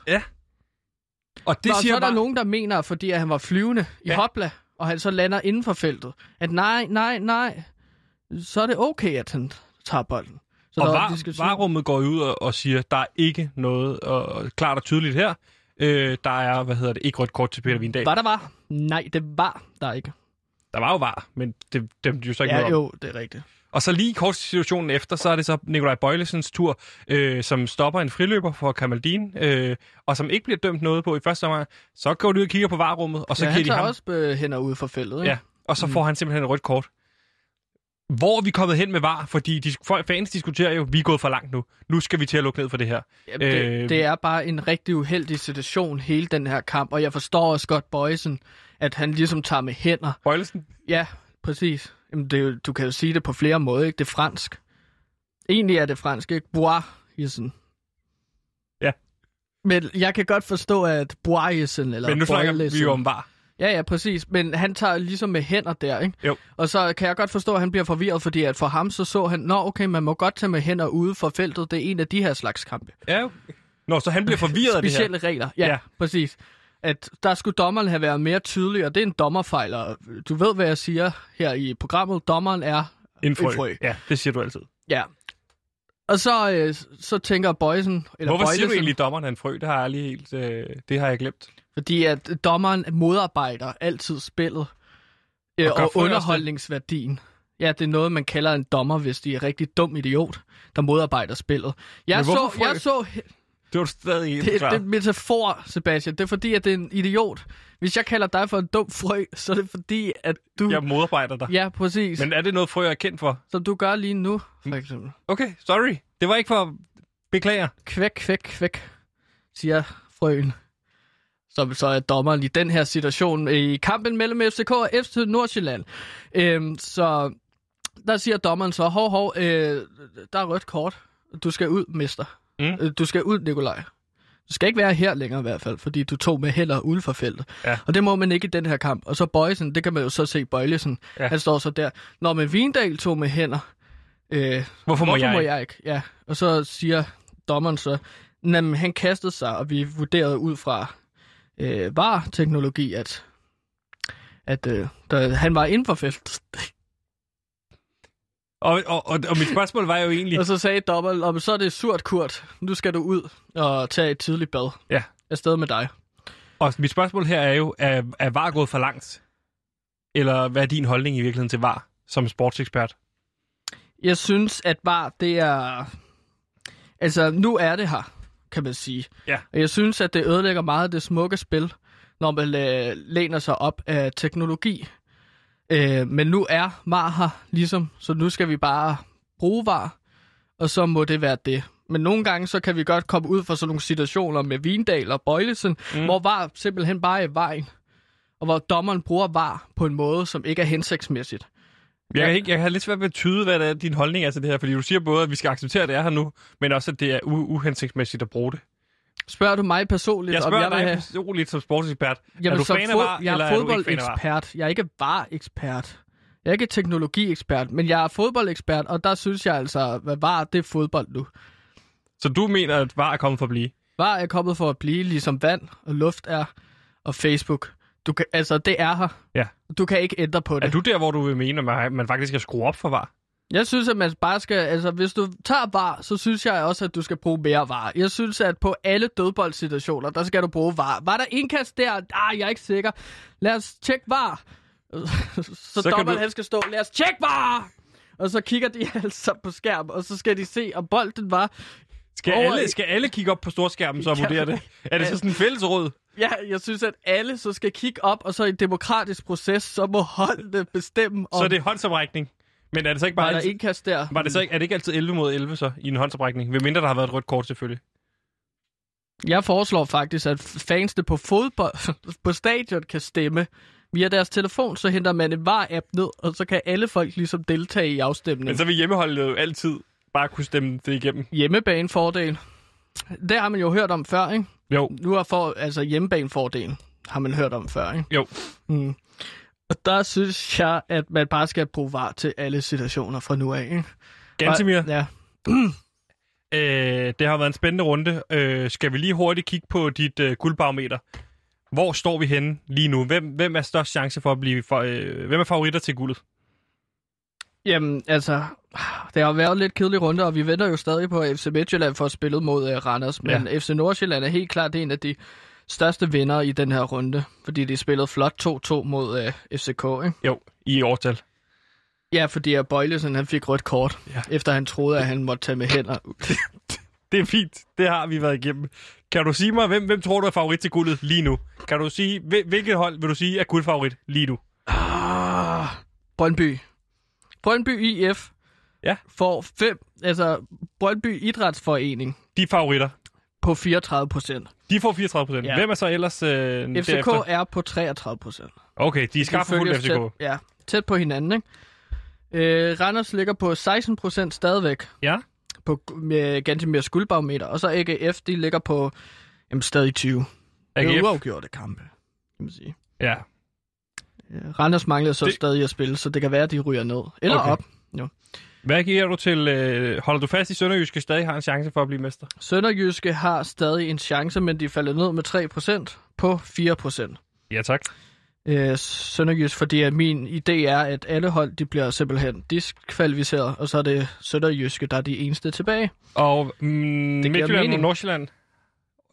Og det Nå, siger så er der bare... nogen, der mener, fordi at han var flyvende i Ja. ja. hopla, og han så lander inden for feltet, at nej, nej, nej, så er det okay, at han tager bolden. Så Og var, varummet går ud og, og siger, der er ikke noget og, klart og tydeligt her. Øh, der er, hvad hedder det, ikke rødt kort til Peter Vindal. Var der var? Nej, det var der ikke. Der var jo var, men det dem jo så ikke Ja, om. jo, det er rigtigt. Og så lige kort situationen efter, så er det så Nikolaj Bøjlesens tur, øh, som stopper en friløber for Kamaldin, øh, og som ikke bliver dømt noget på i første omgang. Så går de ud og kigger på varrummet, og så ja, giver de ham... også øh, hænder ud for feltet, ikke? Ja, og så får han simpelthen et rødt kort. Hvor er vi kommet hen med var? Fordi de, folk, fans diskuterer jo, vi er gået for langt nu. Nu skal vi til at lukke ned for det her. Jamen, det, Øh, det er bare en rigtig uheldig situation, hele den her kamp, og jeg forstår også godt Bøjsen, at han ligesom tager med hænder. Bøjlesen? Ja, præcis. Jamen, det, du kan jo sige det på flere måder, ikke? Det er fransk. Egentlig er det fransk, ikke? Bois-isen. Ja. Men jeg kan godt forstå, at Bois-isen eller Men nu snakker vi jo om var. Ja, ja, præcis. Men han tager ligesom med hænder der, ikke? Jo. Og så kan jeg godt forstå, at han bliver forvirret, fordi at for ham så så han, nå okay, man må godt tage med hænder ude for feltet. Det er en af de her slags kampe. Ja, okay. Nå, så han bliver forvirret af det her. Specielle regler. Ja, Ja. præcis. At der skulle dommeren have været mere tydelig, og det er en dommerfejl. Og du ved, hvad jeg siger her i programmet. Dommeren er En frø. En frø. Ja, det siger du altid. Ja. Og så, øh, så tænker Boysen, eller Hvorfor siger du Bøjlesen, egentlig, dommeren er en frø? Det har jeg aldrig helt... Øh, det har jeg glemt. Fordi at dommeren modarbejder altid spillet øh, Og underholdningsværdien. Ja, det er noget, man kalder en dommer, hvis de er rigtig dum idiot, der modarbejder spillet. Jeg så, frø? jeg så, Det var stadig ikke det, det er en metafor, Sebastian. Det er fordi, at det er en idiot. Hvis jeg kalder dig for en dum frø, så er det fordi, at du... Jeg modarbejder dig. Ja, præcis. Men er det noget, frø er kendt for? Som du gør lige nu, for eksempel. Okay, sorry. Det var ikke for... Beklager. Kvæk, kvæk, kvæk, siger frøen. Som så er dommeren i den her situation i kampen mellem FCK og FC Nordsjælland. Øhm, så der siger dommeren så, hov, hov, øh, der er rødt kort. Du skal ud, mester. Mm. Øh, Du skal ud, Nikolaj. Du skal ikke være her længere i hvert fald, fordi du tog med heller uden for feltet. Ja. Og det må man ikke i den her kamp. Og så Bøjsen, det kan man jo så se Bøjlesen. Ja. Han står så der. Når med Vindal tog med hænder, øh, Hvorfor må Hvorfor jeg må ikke? jeg ikke? Ja, og så siger dommeren så, jamen han kastede sig, og vi vurderede ud fra øh, VAR-teknologi, at, at øh, der, han var inden for felt. Og, og, og, og mit spørgsmål var jo egentlig... [laughs] Og så sagde dommeren, om så er det surt, Kurt. Nu skal du ud og tage et tidligt bad. Ja. Afsted med dig. Og mit spørgsmål her er jo, er, er VAR gået for langt? Eller hvad er din holdning i virkeligheden til VAR som sportsekspert? Jeg synes, at VAR, det er... Altså, nu er det her, kan man sige. Ja. Og jeg synes, at det ødelægger meget af det smukke spil, når man øh, læner sig op af teknologi. Øh, men nu er VAR her, ligesom, så nu skal vi bare bruge VAR, og så må det være det. Men nogle gange, så kan vi godt komme ud for sådan nogle situationer med Vindal og Bøjlesen, mm. hvor VAR simpelthen bare er i vejen, og hvor dommeren bruger VAR på en måde, som ikke er hensigtsmæssigt. Jeg, kan ikke, jeg har lidt svært ved at tyde, hvad det er, din holdning er til det her, fordi du siger både, at vi skal acceptere, at det er her nu, men også, at det er u- uhensigtsmæssigt at bruge det. Spørger du mig personligt, Jeg om spørger jeg vil dig have... personligt som sportsekspert. Jamen, er du fan af VAR, jeg er er fodboldekspert. Jeg er ikke VAR-ekspert. Jeg er ikke teknologiekspert, men jeg er fodboldekspert, og der synes jeg altså, hvad VAR, det fodbold nu. Så du mener, at VAR er kommet for at blive? VAR er kommet for at blive, ligesom vand og luft er, og Facebook. Du kan, altså, det er her. Ja. Du kan ikke ændre på Er det. du der, hvor du vil mene, at man- faktisk skal skrue op for VAR? Jeg synes, at man bare skal... Altså, hvis du tager VAR, så synes jeg også, at du skal bruge mere VAR. Jeg synes, at på alle dødboldsituationer, der skal du bruge VAR. Var der indkast der? Ah, jeg er ikke sikker. Lad os tjekke VAR. [laughs] så Så dommeren, du- han skal stå, lad os tjekke VAR! Og så kigger de [laughs] altså på skærmen, og så skal de se, om bolden var... Skal, Over- alle, skal alle kigge op på storskærmen så og vurdere det? [laughs] Er det så sådan en fællesråd? Ja, jeg synes, at alle så skal kigge op, og så i en demokratisk proces, så må holdene bestemme, om Så er det håndsoprækning. Men er det så ikke var bare der altid, indkast der. var det så ikke, er det ikke altid 11 mod 11 så i en håndsoprækning? Ved mindre der har været et rødt kort selvfølgelig. Jeg foreslår faktisk, at fansene på fodbold [laughs] på stadion kan stemme. Via deres telefon, så henter man en VAR-app ned, og så kan alle folk ligesom deltage i afstemningen. Men så vil hjemmeholdet jo altid bare kunne stemme det igennem. Hjemmebanefordel. Det har man jo hørt om før, ikke? Jo, Nu er for, altså hjemmebanefordel har man hørt om før, ikke? jo. Mm. Og der synes jeg, at man bare skal bruge VAR til alle situationer fra nu af, ikke? Gansimir, Ja. [clears throat] øh, det har været en spændende runde. Øh, skal vi lige hurtigt kigge på dit øh, guldbarometer? Hvor står vi henne lige nu? Hvem, hvem er størst chance for at blive... For, øh, hvem er favoritter til guldet? Jamen, altså, det har været lidt kedelig runde, og vi venter jo stadig på, at FC Midtjylland får spillet mod uh, Randers. Men ja. FC Nordsjælland er helt klart en af de største vinder i den her runde, fordi de spillede flot 2-2 mod uh, FCK, ikke? Jo, i årstal. Ja, fordi at Bøjlesen, han fik rødt kort, ja. efter han troede, at han måtte tage med hænder. [laughs] Det er fint. Det har vi været igennem. Kan du sige mig, hvem, hvem tror du er favorit til guldet lige nu? Kan du sige, hvil- hvilket hold vil du sige er guldfavorit lige nu? Ah, Brøndby. Brøndby IF Ja. får fem, altså Brøndby Idrætsforening De er favoritter. på 34 procent. De får 34 procent. Ja. Hvem er så ellers øh, FCK derefter? er på 33 procent. Okay, de er for fuldt FCK. Tæt, ja, tæt på hinanden, ikke? Øh, Randers ligger på 16 procent stadigvæk Ja. på med Gantemir guldbarometer, og så AGF, de ligger på jamen, stadig 20. Det er AGF. uafgjorte kampe, kan man sige. Ja. Randers mangler så Det- stadig at spille, så det kan være, at de ryger ned. Eller Okay. op. Hvad giver du til... Øh, holder du fast i Sønderjyske stadig har en chance for at blive mester? Sønderjyske har stadig en chance, men de falder ned med 3% på 4%. Ja, tak. Øh, Sønderjysk, fordi at min idé er, at alle hold de bliver simpelthen diskvalificeret, og så er det Sønderjyske, der er de eneste tilbage. Og mm, Midtjylland og. Nordsjælland,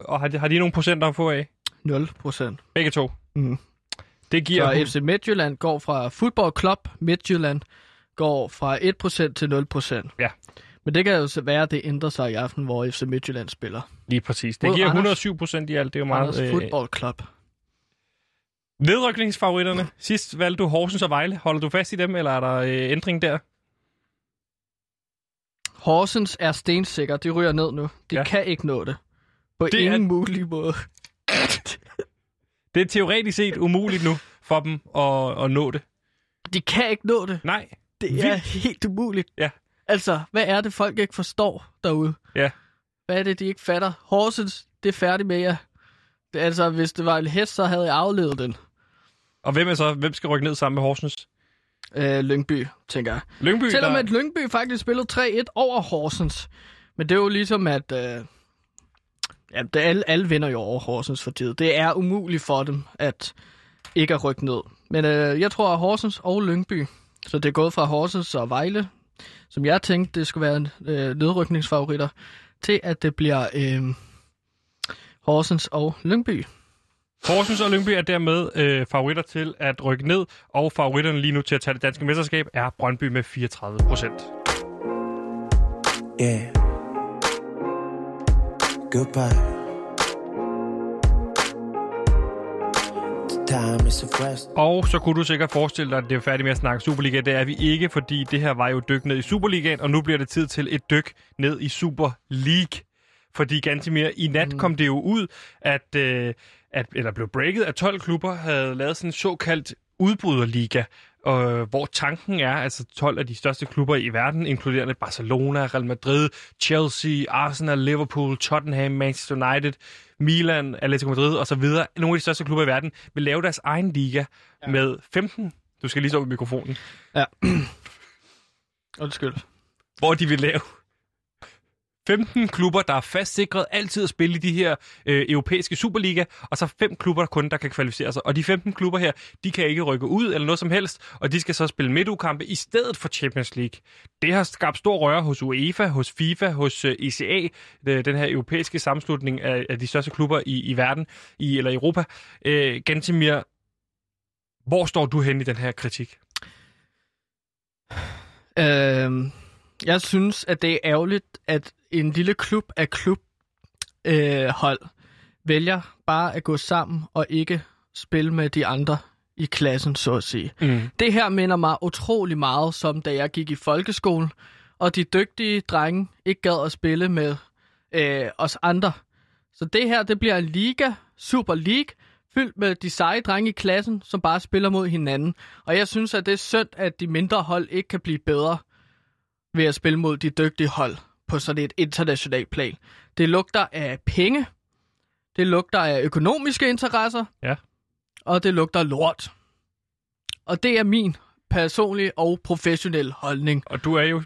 og har de, har de nogle procenter at få af? 0%. Begge to. Mhm. Det giver... Så FC Midtjylland går fra Football Club Midtjylland går fra 1% til 0%. Ja. Men det kan jo så være, at det ændrer sig i aften, hvor FC Midtjylland spiller. Lige præcis. Det Mod giver Randers. 107 procent i alt. Det er jo meget... Randers Football Club. Nedrykningsfavoritterne. Sidst valgte du Horsens og Vejle. Holder du fast i dem, eller er der øh, ændring der? Horsens er stensikker. De ryger ned nu. De Ja. kan ikke nå det. På Det ingen er... mulig måde. [laughs] Det er teoretisk set umuligt nu for dem at, at nå det. De kan ikke nå det. Nej. Det Vildt. er helt umuligt. Ja. Altså, hvad er det, folk ikke forstår derude? Ja. Hvad er det, de ikke fatter? Horsens, det er færdigt med jer. Det, altså, hvis det var en hest, så havde jeg aflevet den. Og hvem er så? Hvem skal rykke ned sammen med Horsens? Øh, Lyngby, tænker jeg. Lyngby, Selvom der... at Lyngby faktisk spillede 3-1 over Horsens. Men det er jo ligesom, at... Øh, ja, det, alle, alle vinder jo over Horsens for tid. Det er umuligt for dem at ikke at rykke ned. Men øh, jeg tror, at Horsens og Lyngby, så det er gået fra Horsens og Vejle, som jeg tænkte, det skulle være en, øh, nedrykningsfavoritter, til at det bliver øh, Horsens og Lyngby. Horsens og Lyngby er dermed øh, favoritter til at rykke ned, og favoritterne lige nu til at tage det danske mesterskab er Brøndby med 34 procent. Yeah. Goodbye. The time is a fresh. Og så kunne du sikkert forestille dig, at det er færdigt med at snakke Superliga. Det er vi ikke, fordi det her var jo dyk ned i Superligaen, og nu bliver det tid til et dyk ned i Super League. Fordi ganske mere i nat mm. kom det jo ud, at, øh, at, eller blev breaket, at 12 klubber havde lavet sådan en såkaldt udbryderliga, øh, hvor tanken er, altså 12 af de største klubber i verden, inkluderende Barcelona, Real Madrid, Chelsea, Arsenal, Liverpool, Tottenham, Manchester United, Milan, Atletico Madrid osv., nogle af de største klubber i verden, vil lave deres egen liga ja. med 15, du skal lige stå ved mikrofonen, [clears throat] Undskyld. hvor de vil lave 15 klubber, der er fastsikret altid at spille i de her øh, europæiske Superliga, og så fem klubber kun, der kan kvalificere sig. Og de 15 klubber her, de kan ikke rykke ud eller noget som helst, og de skal så spille midtugkampe i stedet for Champions League. Det har skabt stor røre hos UEFA, hos FIFA, hos øh, ECA, øh, den her europæiske sammenslutning af, af de største klubber i, i verden, i eller Europa. Øh, Gantimir, hvor står du hen i den her kritik? Øhm, jeg synes, at det er ærgerligt, at en lille klub af klubhold øh, hold vælger bare at gå sammen og ikke spille med de andre i klassen, så at sige. Mm. Det her minder mig utrolig meget, som da jeg gik i folkeskolen, og de dygtige drenge ikke gad at spille med øh, os andre. Så det her, det bliver en liga, Super League, fyldt med de seje drenge i klassen, som bare spiller mod hinanden. Og jeg synes, at det er synd, at de mindre hold ikke kan blive bedre ved at spille mod de dygtige hold på sådan et internationalt plan. Det lugter af penge, det lugter af økonomiske interesser, Ja. og det lugter af lort. Og det er min personlige og professionelle holdning. Og du er jo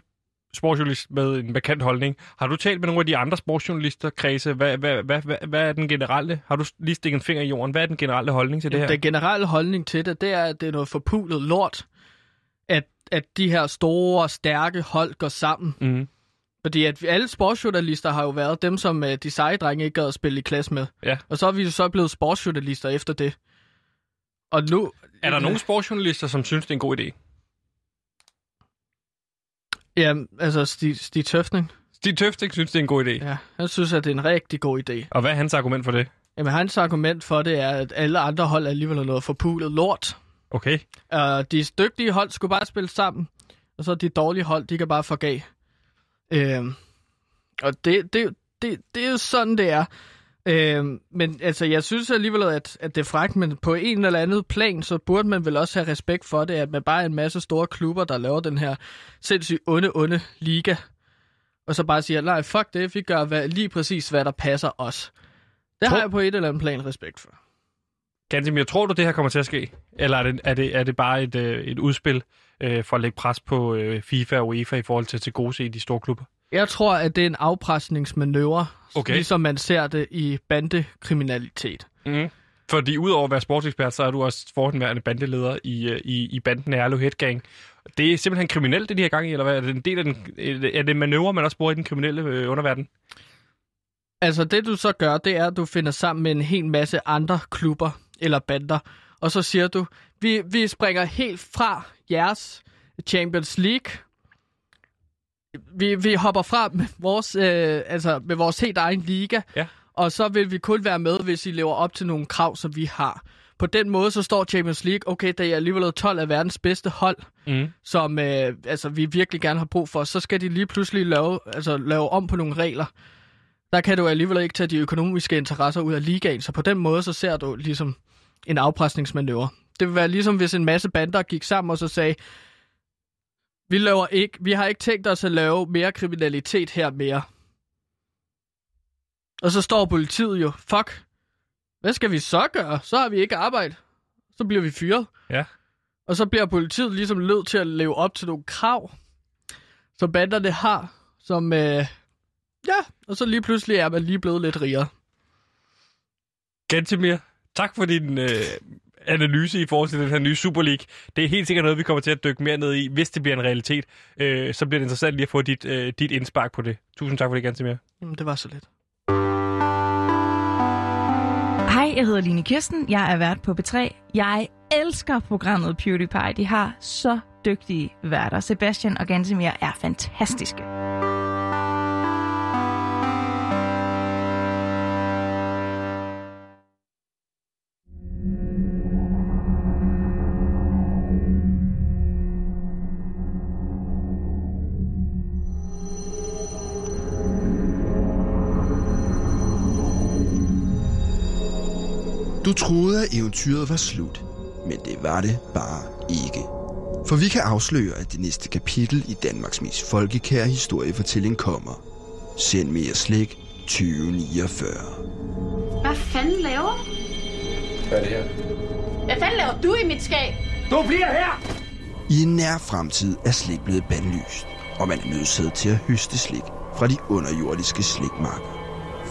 sportsjournalist med en markant holdning. Har du talt med nogle af de andre sportsjournalister, Kredse? Hvad, hvad, hvad, hvad, hvad er den generelle? Har du lige stikket en finger i jorden? Hvad er den generelle holdning til det her? Den generelle holdning til det, det er, at det er noget forpulet lort, at, de her store, stærke hold går sammen. Mm. Fordi at alle sportsjournalister har jo været dem, som uh, de seje drenge ikke gad at spille i klasse med. Ja. Og så er vi jo så blevet sportsjournalister efter det. Og nu... Er der nogle sportsjournalister, som synes, det er en god idé? Ja, altså Stig, Stig Tøfning. Stig Tøfting synes, det er en god idé. Ja. Han synes, at det er en rigtig god idé. Og hvad er hans argument for det? Jamen, hans argument for det er, at alle andre hold er alligevel noget forpulet lort. Okay. Uh, de dygtige hold skulle bare spille sammen, og så de dårlige hold, de kan bare forgave. Uh, og det, det, det, det er jo sådan, det er. Uh, men altså, jeg synes alligevel, at, at det er frækt, men på en eller anden plan, så burde man vel også have respekt for det, at man bare er en masse store klubber, der laver den her sindssygt onde, onde liga. Og så bare siger, nej, fuck det, vi gør hvad, lige præcis, hvad der passer os. Det Tror- har jeg på et eller andet plan respekt for. Gantemir, tror du, det her kommer til at ske? Eller er det, er det, er det bare et, øh, et udspil øh, for at lægge pres på øh, FIFA og UEFA i forhold til at tilgodese de store klubber? Jeg tror, at det er en afpresningsmanøvre, Okay. ligesom man ser det i bandekriminalitet. Mm. Fordi udover at være sportsekspert, så er du også forhenværende bandeleder i, øh, i, i banden Erlo Headgang. Det er simpelthen kriminelt, det de her gang i, eller hvad? Er det en del af den, er det manøvre, man også bruger i den kriminelle øh, underverden? Altså det du så gør, det er, at du finder sammen med en hel masse andre klubber eller bander, og så siger du, vi, vi springer helt fra jeres Champions League. Vi, vi hopper fra med vores, øh, altså med vores helt egen liga, Ja. og så vil vi kun være med, hvis I lever op til nogle krav, som vi har. På den måde, så står Champions League, okay, det er alligevel 12 af verdens bedste hold, Mm. som øh, altså, vi virkelig gerne har brug for, så skal de lige pludselig lave, altså, lave om på nogle regler. Der kan du alligevel ikke tage de økonomiske interesser ud af ligaen, så på den måde, så ser du ligesom en afpresningsmanøvre. Det vil være ligesom, hvis en masse bander gik sammen og så sagde, vi, laver ikke, vi har ikke tænkt os at lave mere kriminalitet her mere. Og så står politiet jo, fuck, hvad skal vi så gøre? Så har vi ikke arbejde. Så bliver vi fyret. Ja. Og så bliver politiet ligesom nødt til at leve op til nogle krav, som banderne har, som, øh, ja, og så lige pludselig er man lige blevet lidt rigere. Gantemir, tak for din øh, analyse i forhold til den her nye Super League. Det er helt sikkert noget, vi kommer til at dykke mere ned i, hvis det bliver en realitet. Øh, så bliver det interessant lige at få dit, øh, dit indspark på det. Tusind tak for det, Gantemir. Jamen, det var så lidt. Hej, jeg hedder Line Kirsten. Jeg er vært på B3. Jeg elsker programmet PewDiePie. De har så dygtige værter. Sebastian og Gantemir er fantastiske. Du troede, at eventyret var slut, men det var det bare ikke. For vi kan afsløre, at det næste kapitel i Danmarks mest folkekære historiefortælling kommer. Send mere slik 2049. Hvad fanden laver du? Hvad er det her? Hvad fanden laver du i mit skab? I en nær fremtid er slik blevet bandlyst, og man er nødsaget til at høste slik fra de underjordiske slikmarker.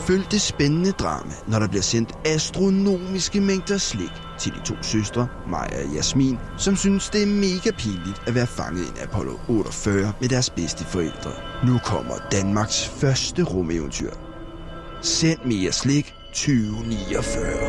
Følg det spændende drama, når der bliver sendt astronomiske mængder slik til de to søstre, Maja og Jasmin, som synes, det er mega pinligt at være fanget i en Apollo 48 med deres bedste forældre. Nu kommer Danmarks første rumeventyr. Send mere slik 2049.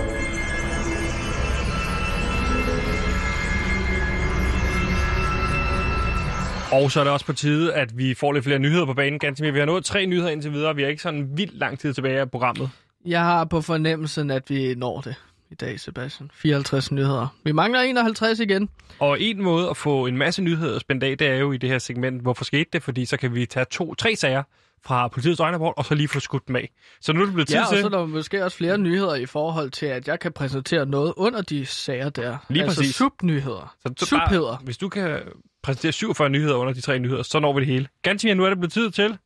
Og så er det også på tide, at vi får lidt flere nyheder på banen. Gantemir, vi har nået tre nyheder indtil videre. Vi er ikke sådan vildt lang tid tilbage af programmet. Jeg har på fornemmelsen, at vi når det i dag, Sebastian. 54 nyheder. Vi mangler 51 igen. Og en måde at få en masse nyheder spændt af, det er jo i det her segment, hvorfor skete det? Fordi så kan vi tage to, tre sager fra politiets døgnrapport, og så lige få skudt dem af. Så nu er det blevet tid Ja, og til... så er der måske også flere nyheder i forhold til, at jeg kan præsentere noget under de sager der. Lige altså præcis. subnyheder. Så du Subheder. bare, hvis du kan præsentere 47 nyheder under de tre nyheder, så når vi det hele. Gantimir, nu er det blevet tid til...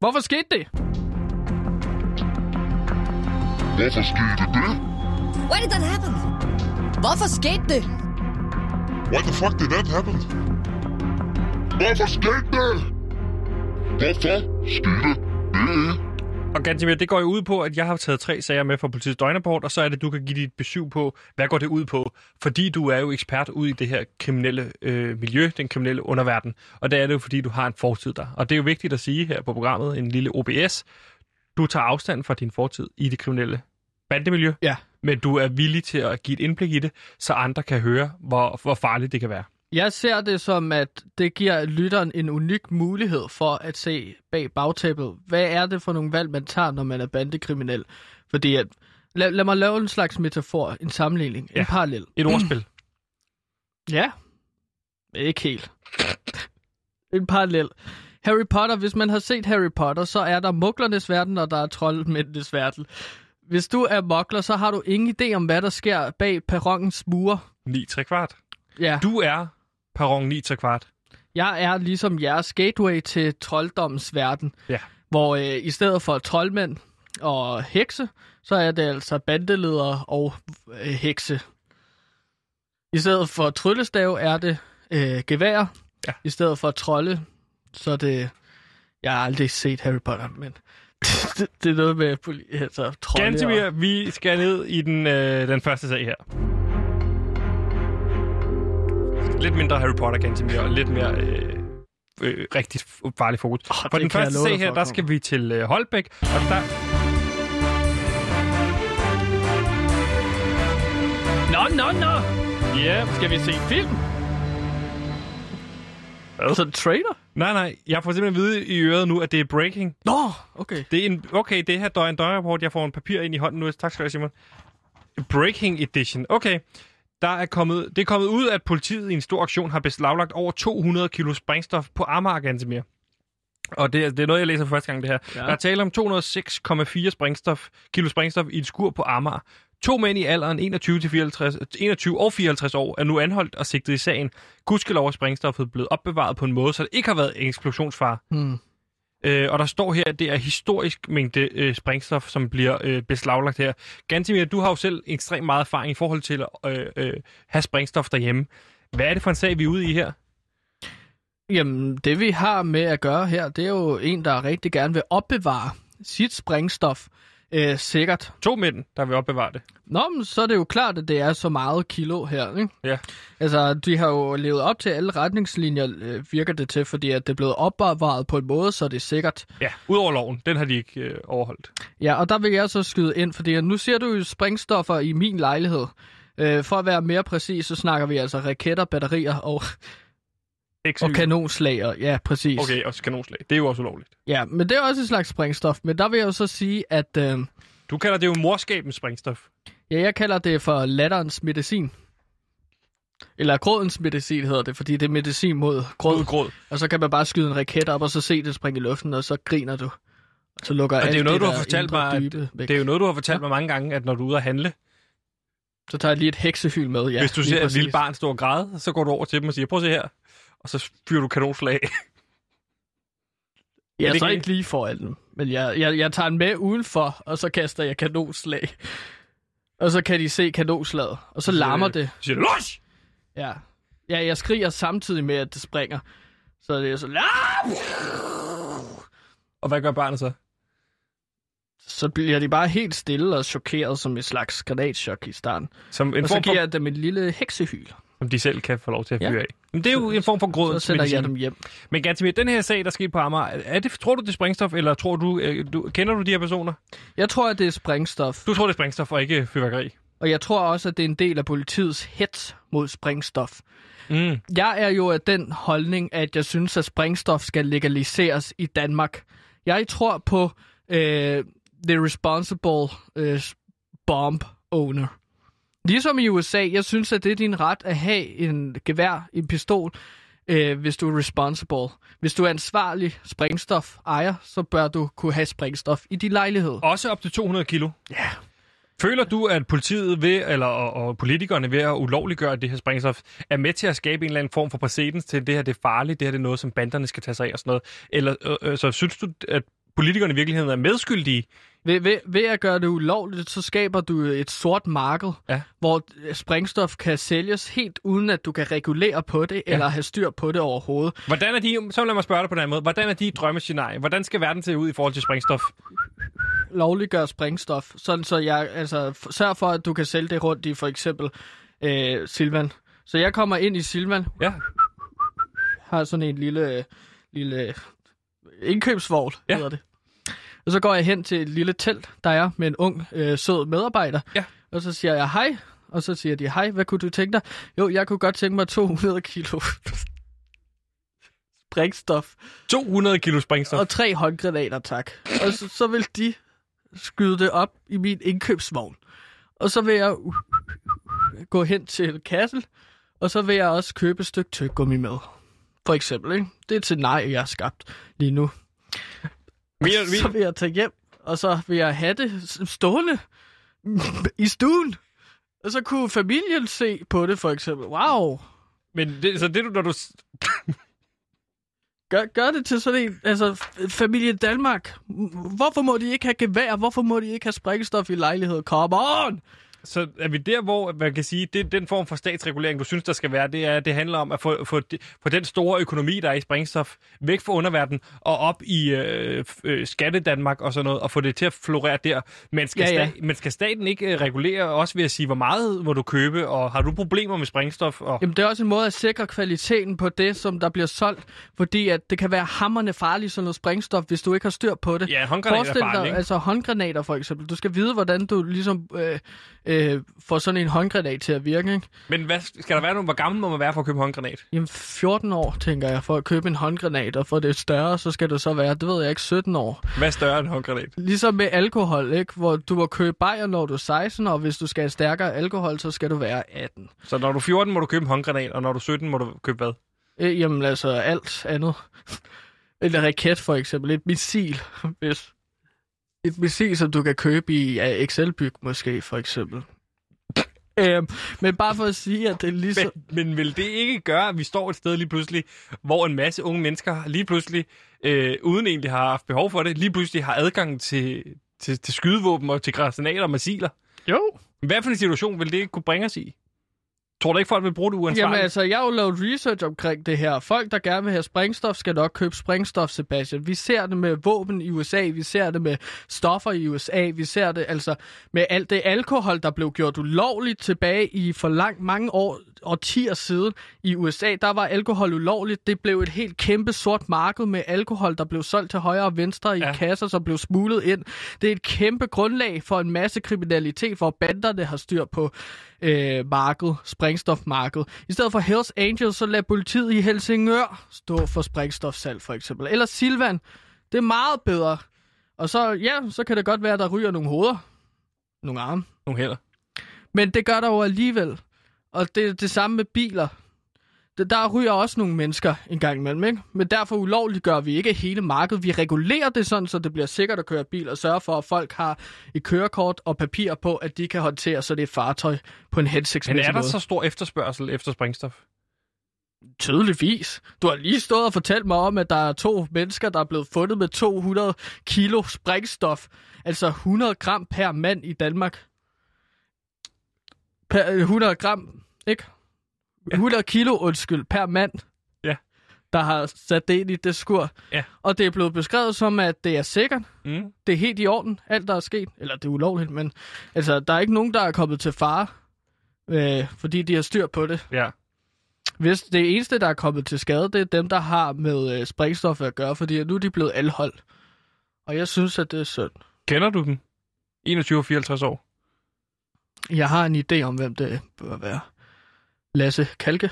Hvorfor skete det? Why did that happen? Hvorfor skete det? Why the fuck did that happen? Hvorfor skete det? Hvorfor skete det? Og Gantimir, det går jo ud på, at jeg har taget tre sager med fra politiets døgnrapport, og så er det, du kan give dit besøg på, hvad går det ud på? Fordi du er jo ekspert ud i det her kriminelle øh, miljø, den kriminelle underverden. Og det er det jo, fordi du har en fortid der. Og det er jo vigtigt at sige her på programmet, en lille OBS. Du tager afstand fra din fortid i det kriminelle bandemiljø, Ja. men du er villig til at give et indblik i det, så andre kan høre, hvor, hvor farligt det kan være. Jeg ser det som, at det giver lytteren en unik mulighed for at se bag bagtæppet. Hvad er det for nogle valg, man tager, når man er bandekriminel? Fordi at, lad, lad mig lave en slags metafor, en sammenligning, ja. En parallel. Et ordspil. Ja, ikke helt. en parallel. Harry Potter, hvis man har set Harry Potter, så er der muglernes verden, og der er troldmændenes verden. Hvis du er mugler, så har du ingen idé om, hvad der sker bag perrongens mure. 9 3 kvart. Ja. Du er perron 9 3 kvart. Jeg er ligesom jeres gateway til trolddommens verden. Ja. Hvor øh, i stedet for troldmænd, og hekse, så er det altså bandeledere og øh, hekse. I stedet for tryllestav er det øh, gevær. Ja. I stedet for trolde, så er det... Jeg har aldrig set Harry Potter, men [laughs] det, det er noget med altså, trolde Gantemir, og... vi skal ned i den, øh, den første sag her. Lidt mindre Harry Potter, Gantemir, og lidt mere øh, øh, rigtig farlig fokus. Åh, For det den første sag dig her, der skal vi til øh, Holbæk, og der... Nå, nå, nå! Ja, Skal vi se en film? Hvad? Så en trailer? nej, nej, jeg får simpelthen at vide i øret nu, at det er breaking. Nå, okay. Det er en, okay, det her er en døgnrapport. Jeg får en papir ind i hånden nu. Tak skal du have, Simon. Breaking edition. Okay. Der er kommet, det er kommet ud, at politiet i en stor aktion har beslaglagt over 200 kilo sprængstof på Amager, Gantemir. Og det, er- det er noget, jeg læser for første gang, det her. Ja. Ja. Der er tale om 206,4 sprængstof, kilo sprængstof i et skur på Amager. To mænd i alderen 21, til 54, 21 og 54 år er nu anholdt og sigtet i sagen. Gudskelov er sprængstoffet blevet opbevaret på en måde, så det ikke har været eksplosionsfare. Hmm. Øh, og der står her, at det er historisk mængde øh, sprængstof, som bliver øh, beslaglagt her. Gantimir, du har jo selv ekstremt meget erfaring i forhold til at øh, øh, have sprængstof derhjemme. Hvad er det for en sag, vi er ude i her? Jamen, det vi har med at gøre her, det er jo en, der rigtig gerne vil opbevare sit sprængstof øh, sikkert. To mænd, der vil opbevare det. Nå, men så er det jo klart, at det er så meget kilo her, ikke? Ja. Altså, de har jo levet op til alle retningslinjer, øh, virker det til, fordi at det er blevet opbevaret på en måde, så det er sikkert. Ja, udover loven. Den har de ikke øh, overholdt. Ja, og der vil jeg så skyde ind, fordi nu ser du jo sprængstoffer i min lejlighed. Øh, for at være mere præcis, så snakker vi altså raketter, batterier og, Ikke og kanonslager. Ja, præcis. Okay, og kanonslag. Det er jo også ulovligt. Ja, men det er også et slags sprængstof. Men der vil jeg jo så sige, at øh, Du kalder det jo morskabens sprængstof. ja, jeg kalder det for latterens medicin. Eller grådens medicin hedder det, fordi det er medicin mod gråd. Mod gråd. Og så kan man bare skyde en raket op, og så se det springe i luften, og så griner du. Og så lukker Og det er jo noget, du har fortalt mig, at, det er jo noget, du har fortalt mig mange gange, at når du er ude at handle, Så tager jeg lige et heksehyl med, ja. hvis du ser et lille barn stå og græde, så går du over til dem og siger, prøv at se her. Og så fyrer du kanonslag. [laughs] Ja, det så ikke- lige foran dem. Men jeg, jeg, jeg tager den med udenfor, og så kaster jeg kanonslag. Og så kan de se kanonslaget, og så larmer det. Siger los! Ja. ja, jeg skriger samtidig med, at det springer. Så det er så... Og hvad gør barnet så? Så bliver de bare helt stille og chokeret som et slags granatschok i starten. Som en og så giver jeg dem et lille heksehyl. Som de selv kan få lov til at Ja. fyre af. Men det er jo en form for Så grådens sender jeg dem hjem. Men Gantemir, den her sag, der skete på Amager, er det, tror du, det er sprængstof, eller tror du, øh, du, kender du de her personer? Jeg tror, at det er sprængstof. Du tror, det er sprængstof og ikke fyrværkeri? Og jeg tror også, at det er en del af politiets hets mod sprængstof. Mm. Jeg er jo af den holdning, at jeg synes, at sprængstof skal legaliseres i Danmark. Jeg tror på øh, the responsible øh, bomb owner. Ligesom i USA, jeg synes, at det er din ret at have en gevær, en pistol, øh, hvis du er responsible. Hvis du er ansvarlig sprængstof ejer, så bør du kunne have sprængstof i din lejlighed. Også op til 200 kilo? Ja. Føler du, at politiet ved, eller og, og politikerne ved at ulovliggøre det her sprængstof, er med til at skabe en eller anden form for præcedens til, det her det er farligt, det her det er noget, som banderne skal tage sig af og sådan noget? Eller øh, øh, så synes du, at politikerne i virkeligheden er medskyldige? Ved, ved, ved at gøre det ulovligt, så skaber du et sort marked, Ja. hvor sprængstof kan sælges helt uden, at du kan regulere på det, ja. eller have styr på det overhovedet. Hvordan er de, så lad mig spørge dig på den måde, hvordan er de drømmescenarie? Hvordan skal verden se ud i forhold til sprængstof? Lovliggør sprængstof, sådan så jeg altså f- sørg for, at du kan sælge det rundt i for eksempel øh, Silvan. Så jeg kommer ind i Silvan, Ja, har sådan en lille, lille indkøbsvogn, Ja. hedder det. Og så går jeg hen til et lille telt, der er med en ung, øh, sød medarbejder. Ja. Og så siger jeg hej, og så siger de, hej, hvad kunne du tænke dig? Jo, jeg kunne godt tænke mig 200 kilo [laughs] sprængstof 200 kilo sprængstof. og tre håndgranater, tak. Og så, så vil de skyde det op i min indkøbsvogn. Og så vil jeg gå hen til kassen, og så vil jeg også købe et stykke tyggegummi med. For eksempel, ikke? Det er til nej, jeg har skabt lige nu. Mere, Så vil jeg tage hjem, og så vil jeg have det stående i stuen. Og så kunne familien se på det, for eksempel. Wow, Men det, så det du, når du... Gør, gør det til sådan en, altså, familie Danmark. Hvorfor må de ikke have gevær? Hvorfor må de ikke have sprængstof i lejlighed? Come on! Så er vi der, hvor man kan sige, det den form for statsregulering, du synes, der skal være, det, er, det handler om at få, få, de- få den store økonomi, der er i sprængstof, væk fra underverdenen og op i øh, øh, skatte Danmark og sådan noget, og få det til at florere der. Men skal, Ja, ja. Sta- men skal staten ikke øh, regulere også ved at sige, hvor meget må du købe, og har du problemer med sprængstof? Og... Jamen, det er også en måde at sikre kvaliteten på det, som der bliver solgt, fordi at det kan være hammerne farligt, sådan noget sprængstof, hvis du ikke har styr på det. Ja, en håndgranat er Forestil farlig, dig, ikke? altså håndgranater for eksempel. Du skal vide, hvordan du ligesom øh, øh, får sådan en håndgranat til at virke, ikke? Men hvad, skal der være nogen, hvor gammel må man være for at købe en håndgranat? Jamen, 14 år, tænker jeg, for at købe en håndgranat, og for det større, så skal det så være, det ved jeg ikke, 17 år. Hvad er større end en håndgranat? Ligesom med alkohol, ikke? Hvor du må købe bajer, når du er 16, og hvis du skal have stærkere alkohol, så skal du være 18. Så når du er 14, må du købe en håndgranat, og når du er 17, må du købe hvad? Øh, jamen altså, alt andet. [laughs] En raket for eksempel, et missil, [laughs] hvis... Et missil, som du kan købe i ja, Excel-byg måske, for eksempel. Øhm, men bare for at sige, at det er ligesom... Men, men vil det ikke gøre, at vi står et sted lige pludselig, hvor en masse unge mennesker lige pludselig, øh, uden egentlig har haft behov for det, lige pludselig har adgang til, til, til skydevåben og til granater og missiler? Jo. Hvad for en situation vil det ikke kunne bringe os i? Tror du ikke, folk vil bruge det uansvarligt? Jamen altså, jeg har jo lavet research omkring det her. Folk, der gerne vil have sprængstof, skal nok købe sprængstof, Sebastian. Vi ser det med våben i USA, vi ser det med stoffer i USA, vi ser det altså med alt det alkohol, der blev gjort ulovligt tilbage i for langt mange år, årtier siden i USA. Der var alkohol ulovligt. Det blev et helt kæmpe sort marked med alkohol, der blev solgt til højre og venstre i ja. Ja. kasser, som blev smuglet ind. Det er et kæmpe grundlag for en masse kriminalitet, hvor banderne har styr på øh, marked, sprængstofmarked. I stedet for Hells Angels, så lader politiet i Helsingør stå for sprængstofsalg, for eksempel. Eller Silvan. Det er meget bedre. Og så, ja, så kan det godt være, at der ryger nogle hoveder. Nogle arme. Nogle hænder. Men det gør der jo alligevel. Og det er det samme med biler. Der ryger også nogle mennesker en gang imellem, ikke? Men derfor ulovligt gør vi ikke hele markedet. Vi regulerer det sådan, så det bliver sikkert at køre bil og sørge for, at folk har et kørekort og papir på, at de kan håndtere så det er fartøj på en Men hensigtsmæssig er der måde. så stor efterspørgsel efter sprængstof? Tydeligvis. Du har lige stået og fortalt mig om, at der er to mennesker, der er blevet fundet med 200 kilo sprængstof. Altså 100 gram per mand i Danmark. Per, øh, 100 gram, ikke? 100 kilo, undskyld, per mand. Ja. Der har sat det ind i det skur. Ja. Og det er blevet beskrevet som, at det er sikkert. Mm. Det er helt i orden, alt der er sket. Eller det er ulovligt, men altså, der er ikke nogen, der er kommet til fare, øh, fordi de har styr på det. Ja. Hvis det eneste, der er kommet til skade, det er dem, der har med øh, sprængstof at gøre, fordi nu er de blevet alholdt. Og jeg synes, at det er synd. Kender du dem? 21 og 54 år. Jeg har en idé om, hvem det bør være. Lasse Kalke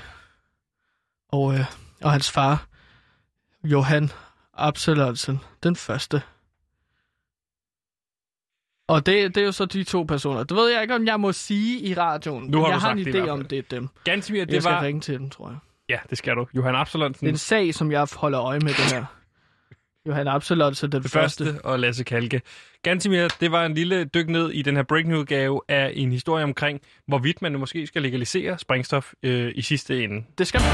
og, øh, og hans far, Johan Absalonsen, den første. Og det, det er jo så de to personer. Det ved jeg ikke, om jeg må sige i radioen. Nu har men jeg har en idé om, det er dem. Ganske Det det jeg skal var... ringe til dem, tror jeg. Ja, det skal du. Johan Absalonsen, Det er en sag, som jeg holder øje med, det her. Johan Absalonsen, den det første. første, og Lasse Kalke. Gansimir, det var en lille dyk ned i den her breaking-udgave af en historie omkring, hvorvidt man måske skal legalisere sprængstof øh, i sidste ende. Det skal man.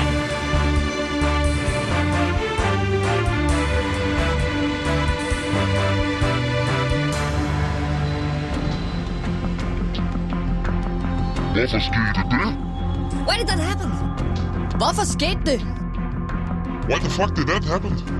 Hvorfor skete det? Why did that happen? Hvorfor skete det? Why the fuck did that happen?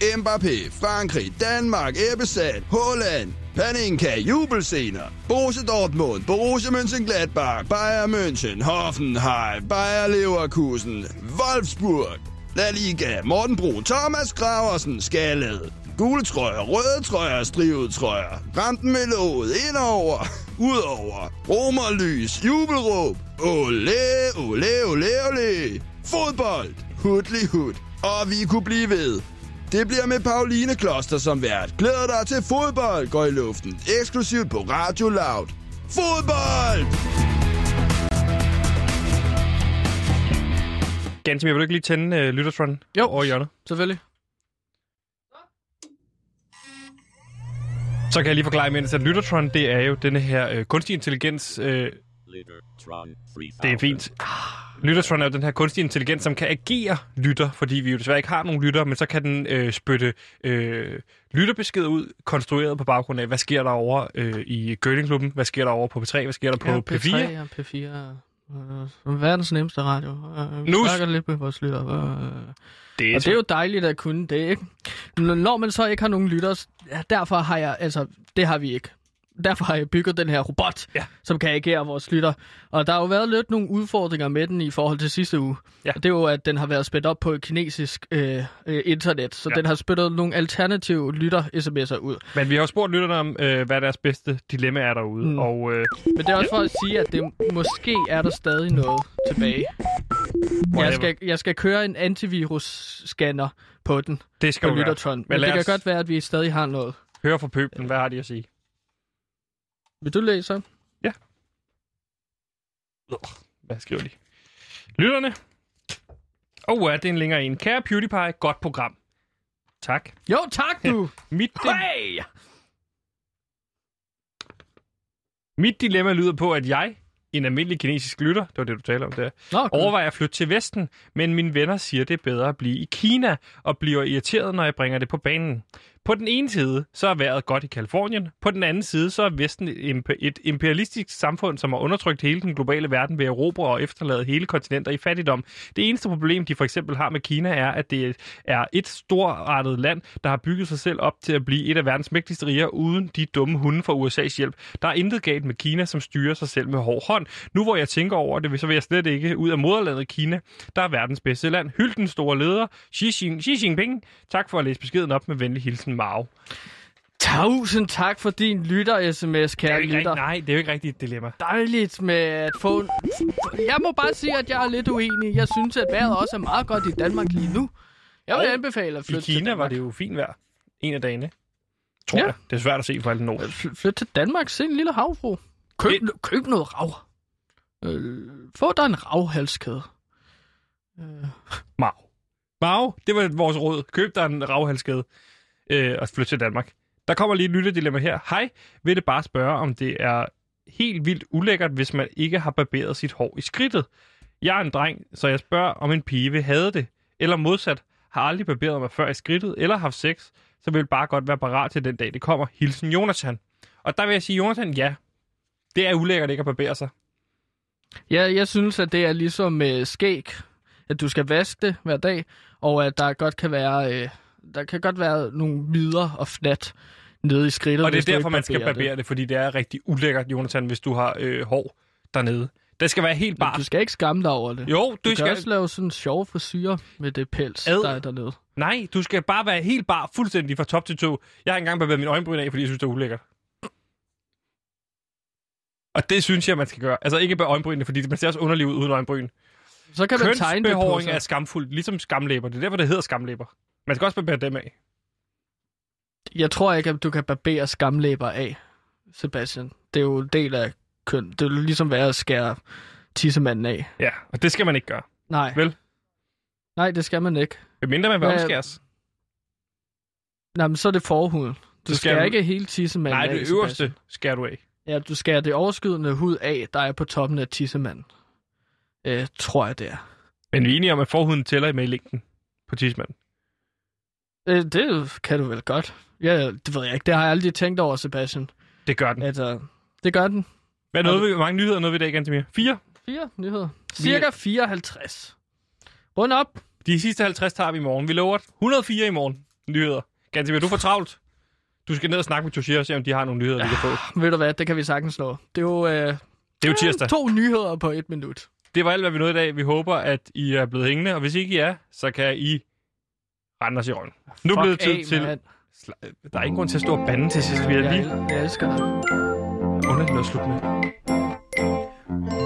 Mbappé, Frankrig, Danmark, Ebbesat, Holland, Paninka, jubelscener. Borussia Dortmund, Borussia Mönchengladbach, Bayern München, Hoffenheim, Bayer Leverkusen, Wolfsburg, La Liga, Morten Bro, Thomas Graversen, Skallet. Gule trøjer, røde trøjer, strivet trøjer. Ramten med låget, indover, [laughs] udover. Romerlys, jubelråb. Ole, ole, ole, ole. Fodbold, hudlig hud. Og vi kunne blive ved. Det bliver med Pauline Kloster som vært. Glæder dig til fodbold går i luften. Eksklusivt på Radio Loud. Fodbold! Gansimir, vil du ikke lige tænde uh, Lyttertron Jo. over i hjørnet? Selvfølgelig. Så kan jeg lige forklare imens, at Lyttertron, det er jo denne her øh, kunstig intelligens... Øh, det er fint. Lyttertron er jo den her kunstig intelligens, som kan agere lytter, fordi vi jo desværre ikke har nogen lytter, men så kan den øh, spytte øh, lytterbeskeder ud, konstrueret på baggrund af, hvad sker der over øh, i Gødingklubben, hvad sker der over på P3, hvad sker der på ja, P4. P3 og P4. Øh, verdens nemmeste radio. Øh, vi Nu- snakker lidt med vores lytter. Øh. Det Og det er jo dejligt at kunne det, ikke? Når man så ikke har nogen ja, derfor har jeg, altså, det har vi ikke. Derfor har jeg bygget den her robot, Ja. som kan agere vores lytter. Og der har jo været lidt nogle udfordringer med den i forhold til sidste uge. Ja. Og det er jo, at den har været spændt op på et kinesisk øh, øh, internet, så Ja. den har spyttet nogle alternative lytter-sms'er ud. Men vi har jo spurgt lytterne om, øh, hvad deres bedste dilemma er derude, mm. Og øh, Men det er også for at sige, at det måske er der stadig noget tilbage. Jeg skal, jeg skal køre en antivirus-scanner på den, det skal på du gøre. Men, Men det kan godt være, at vi stadig har noget. Høre fra pøblen, hvad har de at sige? Vil du læse? Hvad skriver de? Lytterne. Åh, oh, er det en længere en. Kære PewDiePie, godt program. Tak. Jo, tak du! [laughs] Mit, Hey! mit dilemma lyder på, at jeg, en almindelig kinesisk lytter, det var det, du taler om der, Nå, cool. overvejer at flytte til Vesten, men mine venner siger, det er bedre at blive i Kina, og bliver irriteret, når jeg bringer det på banen. På den ene side, så er vejret godt i Kalifornien. På den anden side, så er Vesten et imperialistisk samfund, som har undertrykt hele den globale verden ved at erobre og efterlade hele kontinenter i fattigdom. Det eneste problem, de for eksempel har med Kina, er, at det er et storartet land, der har bygget sig selv op til at blive et af verdens mægtigste riger, uden de dumme hunde fra USA's hjælp. Der er intet galt med Kina, som styrer sig selv med hård hånd. Nu hvor jeg tænker over det, så vil jeg slet ikke ud af moderlandet Kina, der er verdens bedste land. Hyld den store leder, Xi, Xi Jinping. Tak for at læse beskeden op med venlig hilsen, Mao. Tusind tak for din lytter-sms, Det er kære ikke lytter. nej, det er jo ikke rigtigt et dilemma. Dejligt med at få... en- Jeg må bare sige, at jeg er lidt uenig. Jeg synes, at vejret også er meget godt i Danmark lige nu. Jeg vil Og anbefale at I flytte til Kina var Danmark. det jo fint vejr. En af dagene. Tror Ja. jeg. Det er svært at se fra alle nord. Fly- Flyt til Danmark, se en lille havfru. Køb, Et- køb noget rav. Øh, få dig en ravhalskæde. Øh, Mau. Mau, det var vores råd. Køb dig en ravhalskæde øh, og flytte til Danmark. Der kommer lige et lyttedilemma her. Hej, vil det bare spørge, om det er helt vildt ulækkert, hvis man ikke har barberet sit hår i skridtet. Jeg er en dreng, så jeg spørger, om en pige vil have det. Eller modsat, har aldrig barberet mig før i skridtet, eller haft sex, så vil bare godt være parat til den dag, det kommer. Hilsen Jonathan. Og der vil jeg sige, Jonathan, ja, det er ulækkert ikke at barbere sig. Ja, jeg synes, at det er ligesom med skæg, at du skal vaske det hver dag, og at der godt kan være, øh, der kan godt være nogle midler og fnat nede i skridtet. Og det er derfor, man skal barbere det, fordi det er rigtig ulækkert, Jonathan, hvis du har øh, hår dernede. Det skal være helt bart. Du skal ikke skamme dig over det. Jo, du, Du, skal... kan også lave sådan en sjov frisyr med det pels, Ad. der er dernede. Nej, du skal bare være helt bar, fuldstændig fra top til to. Jeg har engang barberet min øjenbryn af, fordi jeg synes, det er ulækkert. Og det synes jeg, man skal gøre. Altså ikke bare øjenbrynene, fordi man ser også underlig ud uden øjenbryn. Så kan man tegne det på sig. er skamfuldt, ligesom skamlæber. Det er derfor, det hedder skamlæber. Man skal også barbere dem af. Jeg tror ikke, at du kan barbere skamlæber af, Sebastian. Det er jo en del af køn. Det vil ligesom være at skære tissemanden af. Ja, og det skal man ikke gøre. Nej. Vel? Nej, det skal man ikke. Medmindre man vil omskæres. Nej, men så er det forhuden. Du Så skal skal, du- ikke hele tissemanden Nej, af, det Sebastian. øverste skærer du af. Ja, du skærer det overskydende hud af, der er på toppen af tissemanden. Øh, tror jeg, det er. Men vi er enige om, at forhuden tæller med i længden på tidsmanden. Øh, det kan du vel godt. Ja, det ved jeg ikke. Det har jeg aldrig tænkt over, Sebastian. Det gør den. Altså, det gør den. Hvad nåede vi? Hvor mange nyheder nåede vi i dag, Gantemir? Fire? Fire nyheder. Cirka 54. Rund op. De sidste 50 tager vi i morgen. Vi lover 104 i morgen nyheder. Gantemir, du er for travlt. Du skal ned og snakke med Toshia og se, om de har nogle nyheder, vi kan få. Ved du hvad, det kan vi sagtens nå. Det er jo, øh, Det er jo tirsdag. to nyheder på et minut. Det var alt, hvad vi nåede i dag. Vi håber, at I er blevet hængende, og hvis ikke I er, så kan I rende os i røven. Nu Fuck bliver det tid af, til... Sla- Der er ingen grund til at stå og bande til sidst. Vi er Jeg, lige jeg elsker dig. underligt at slutte med.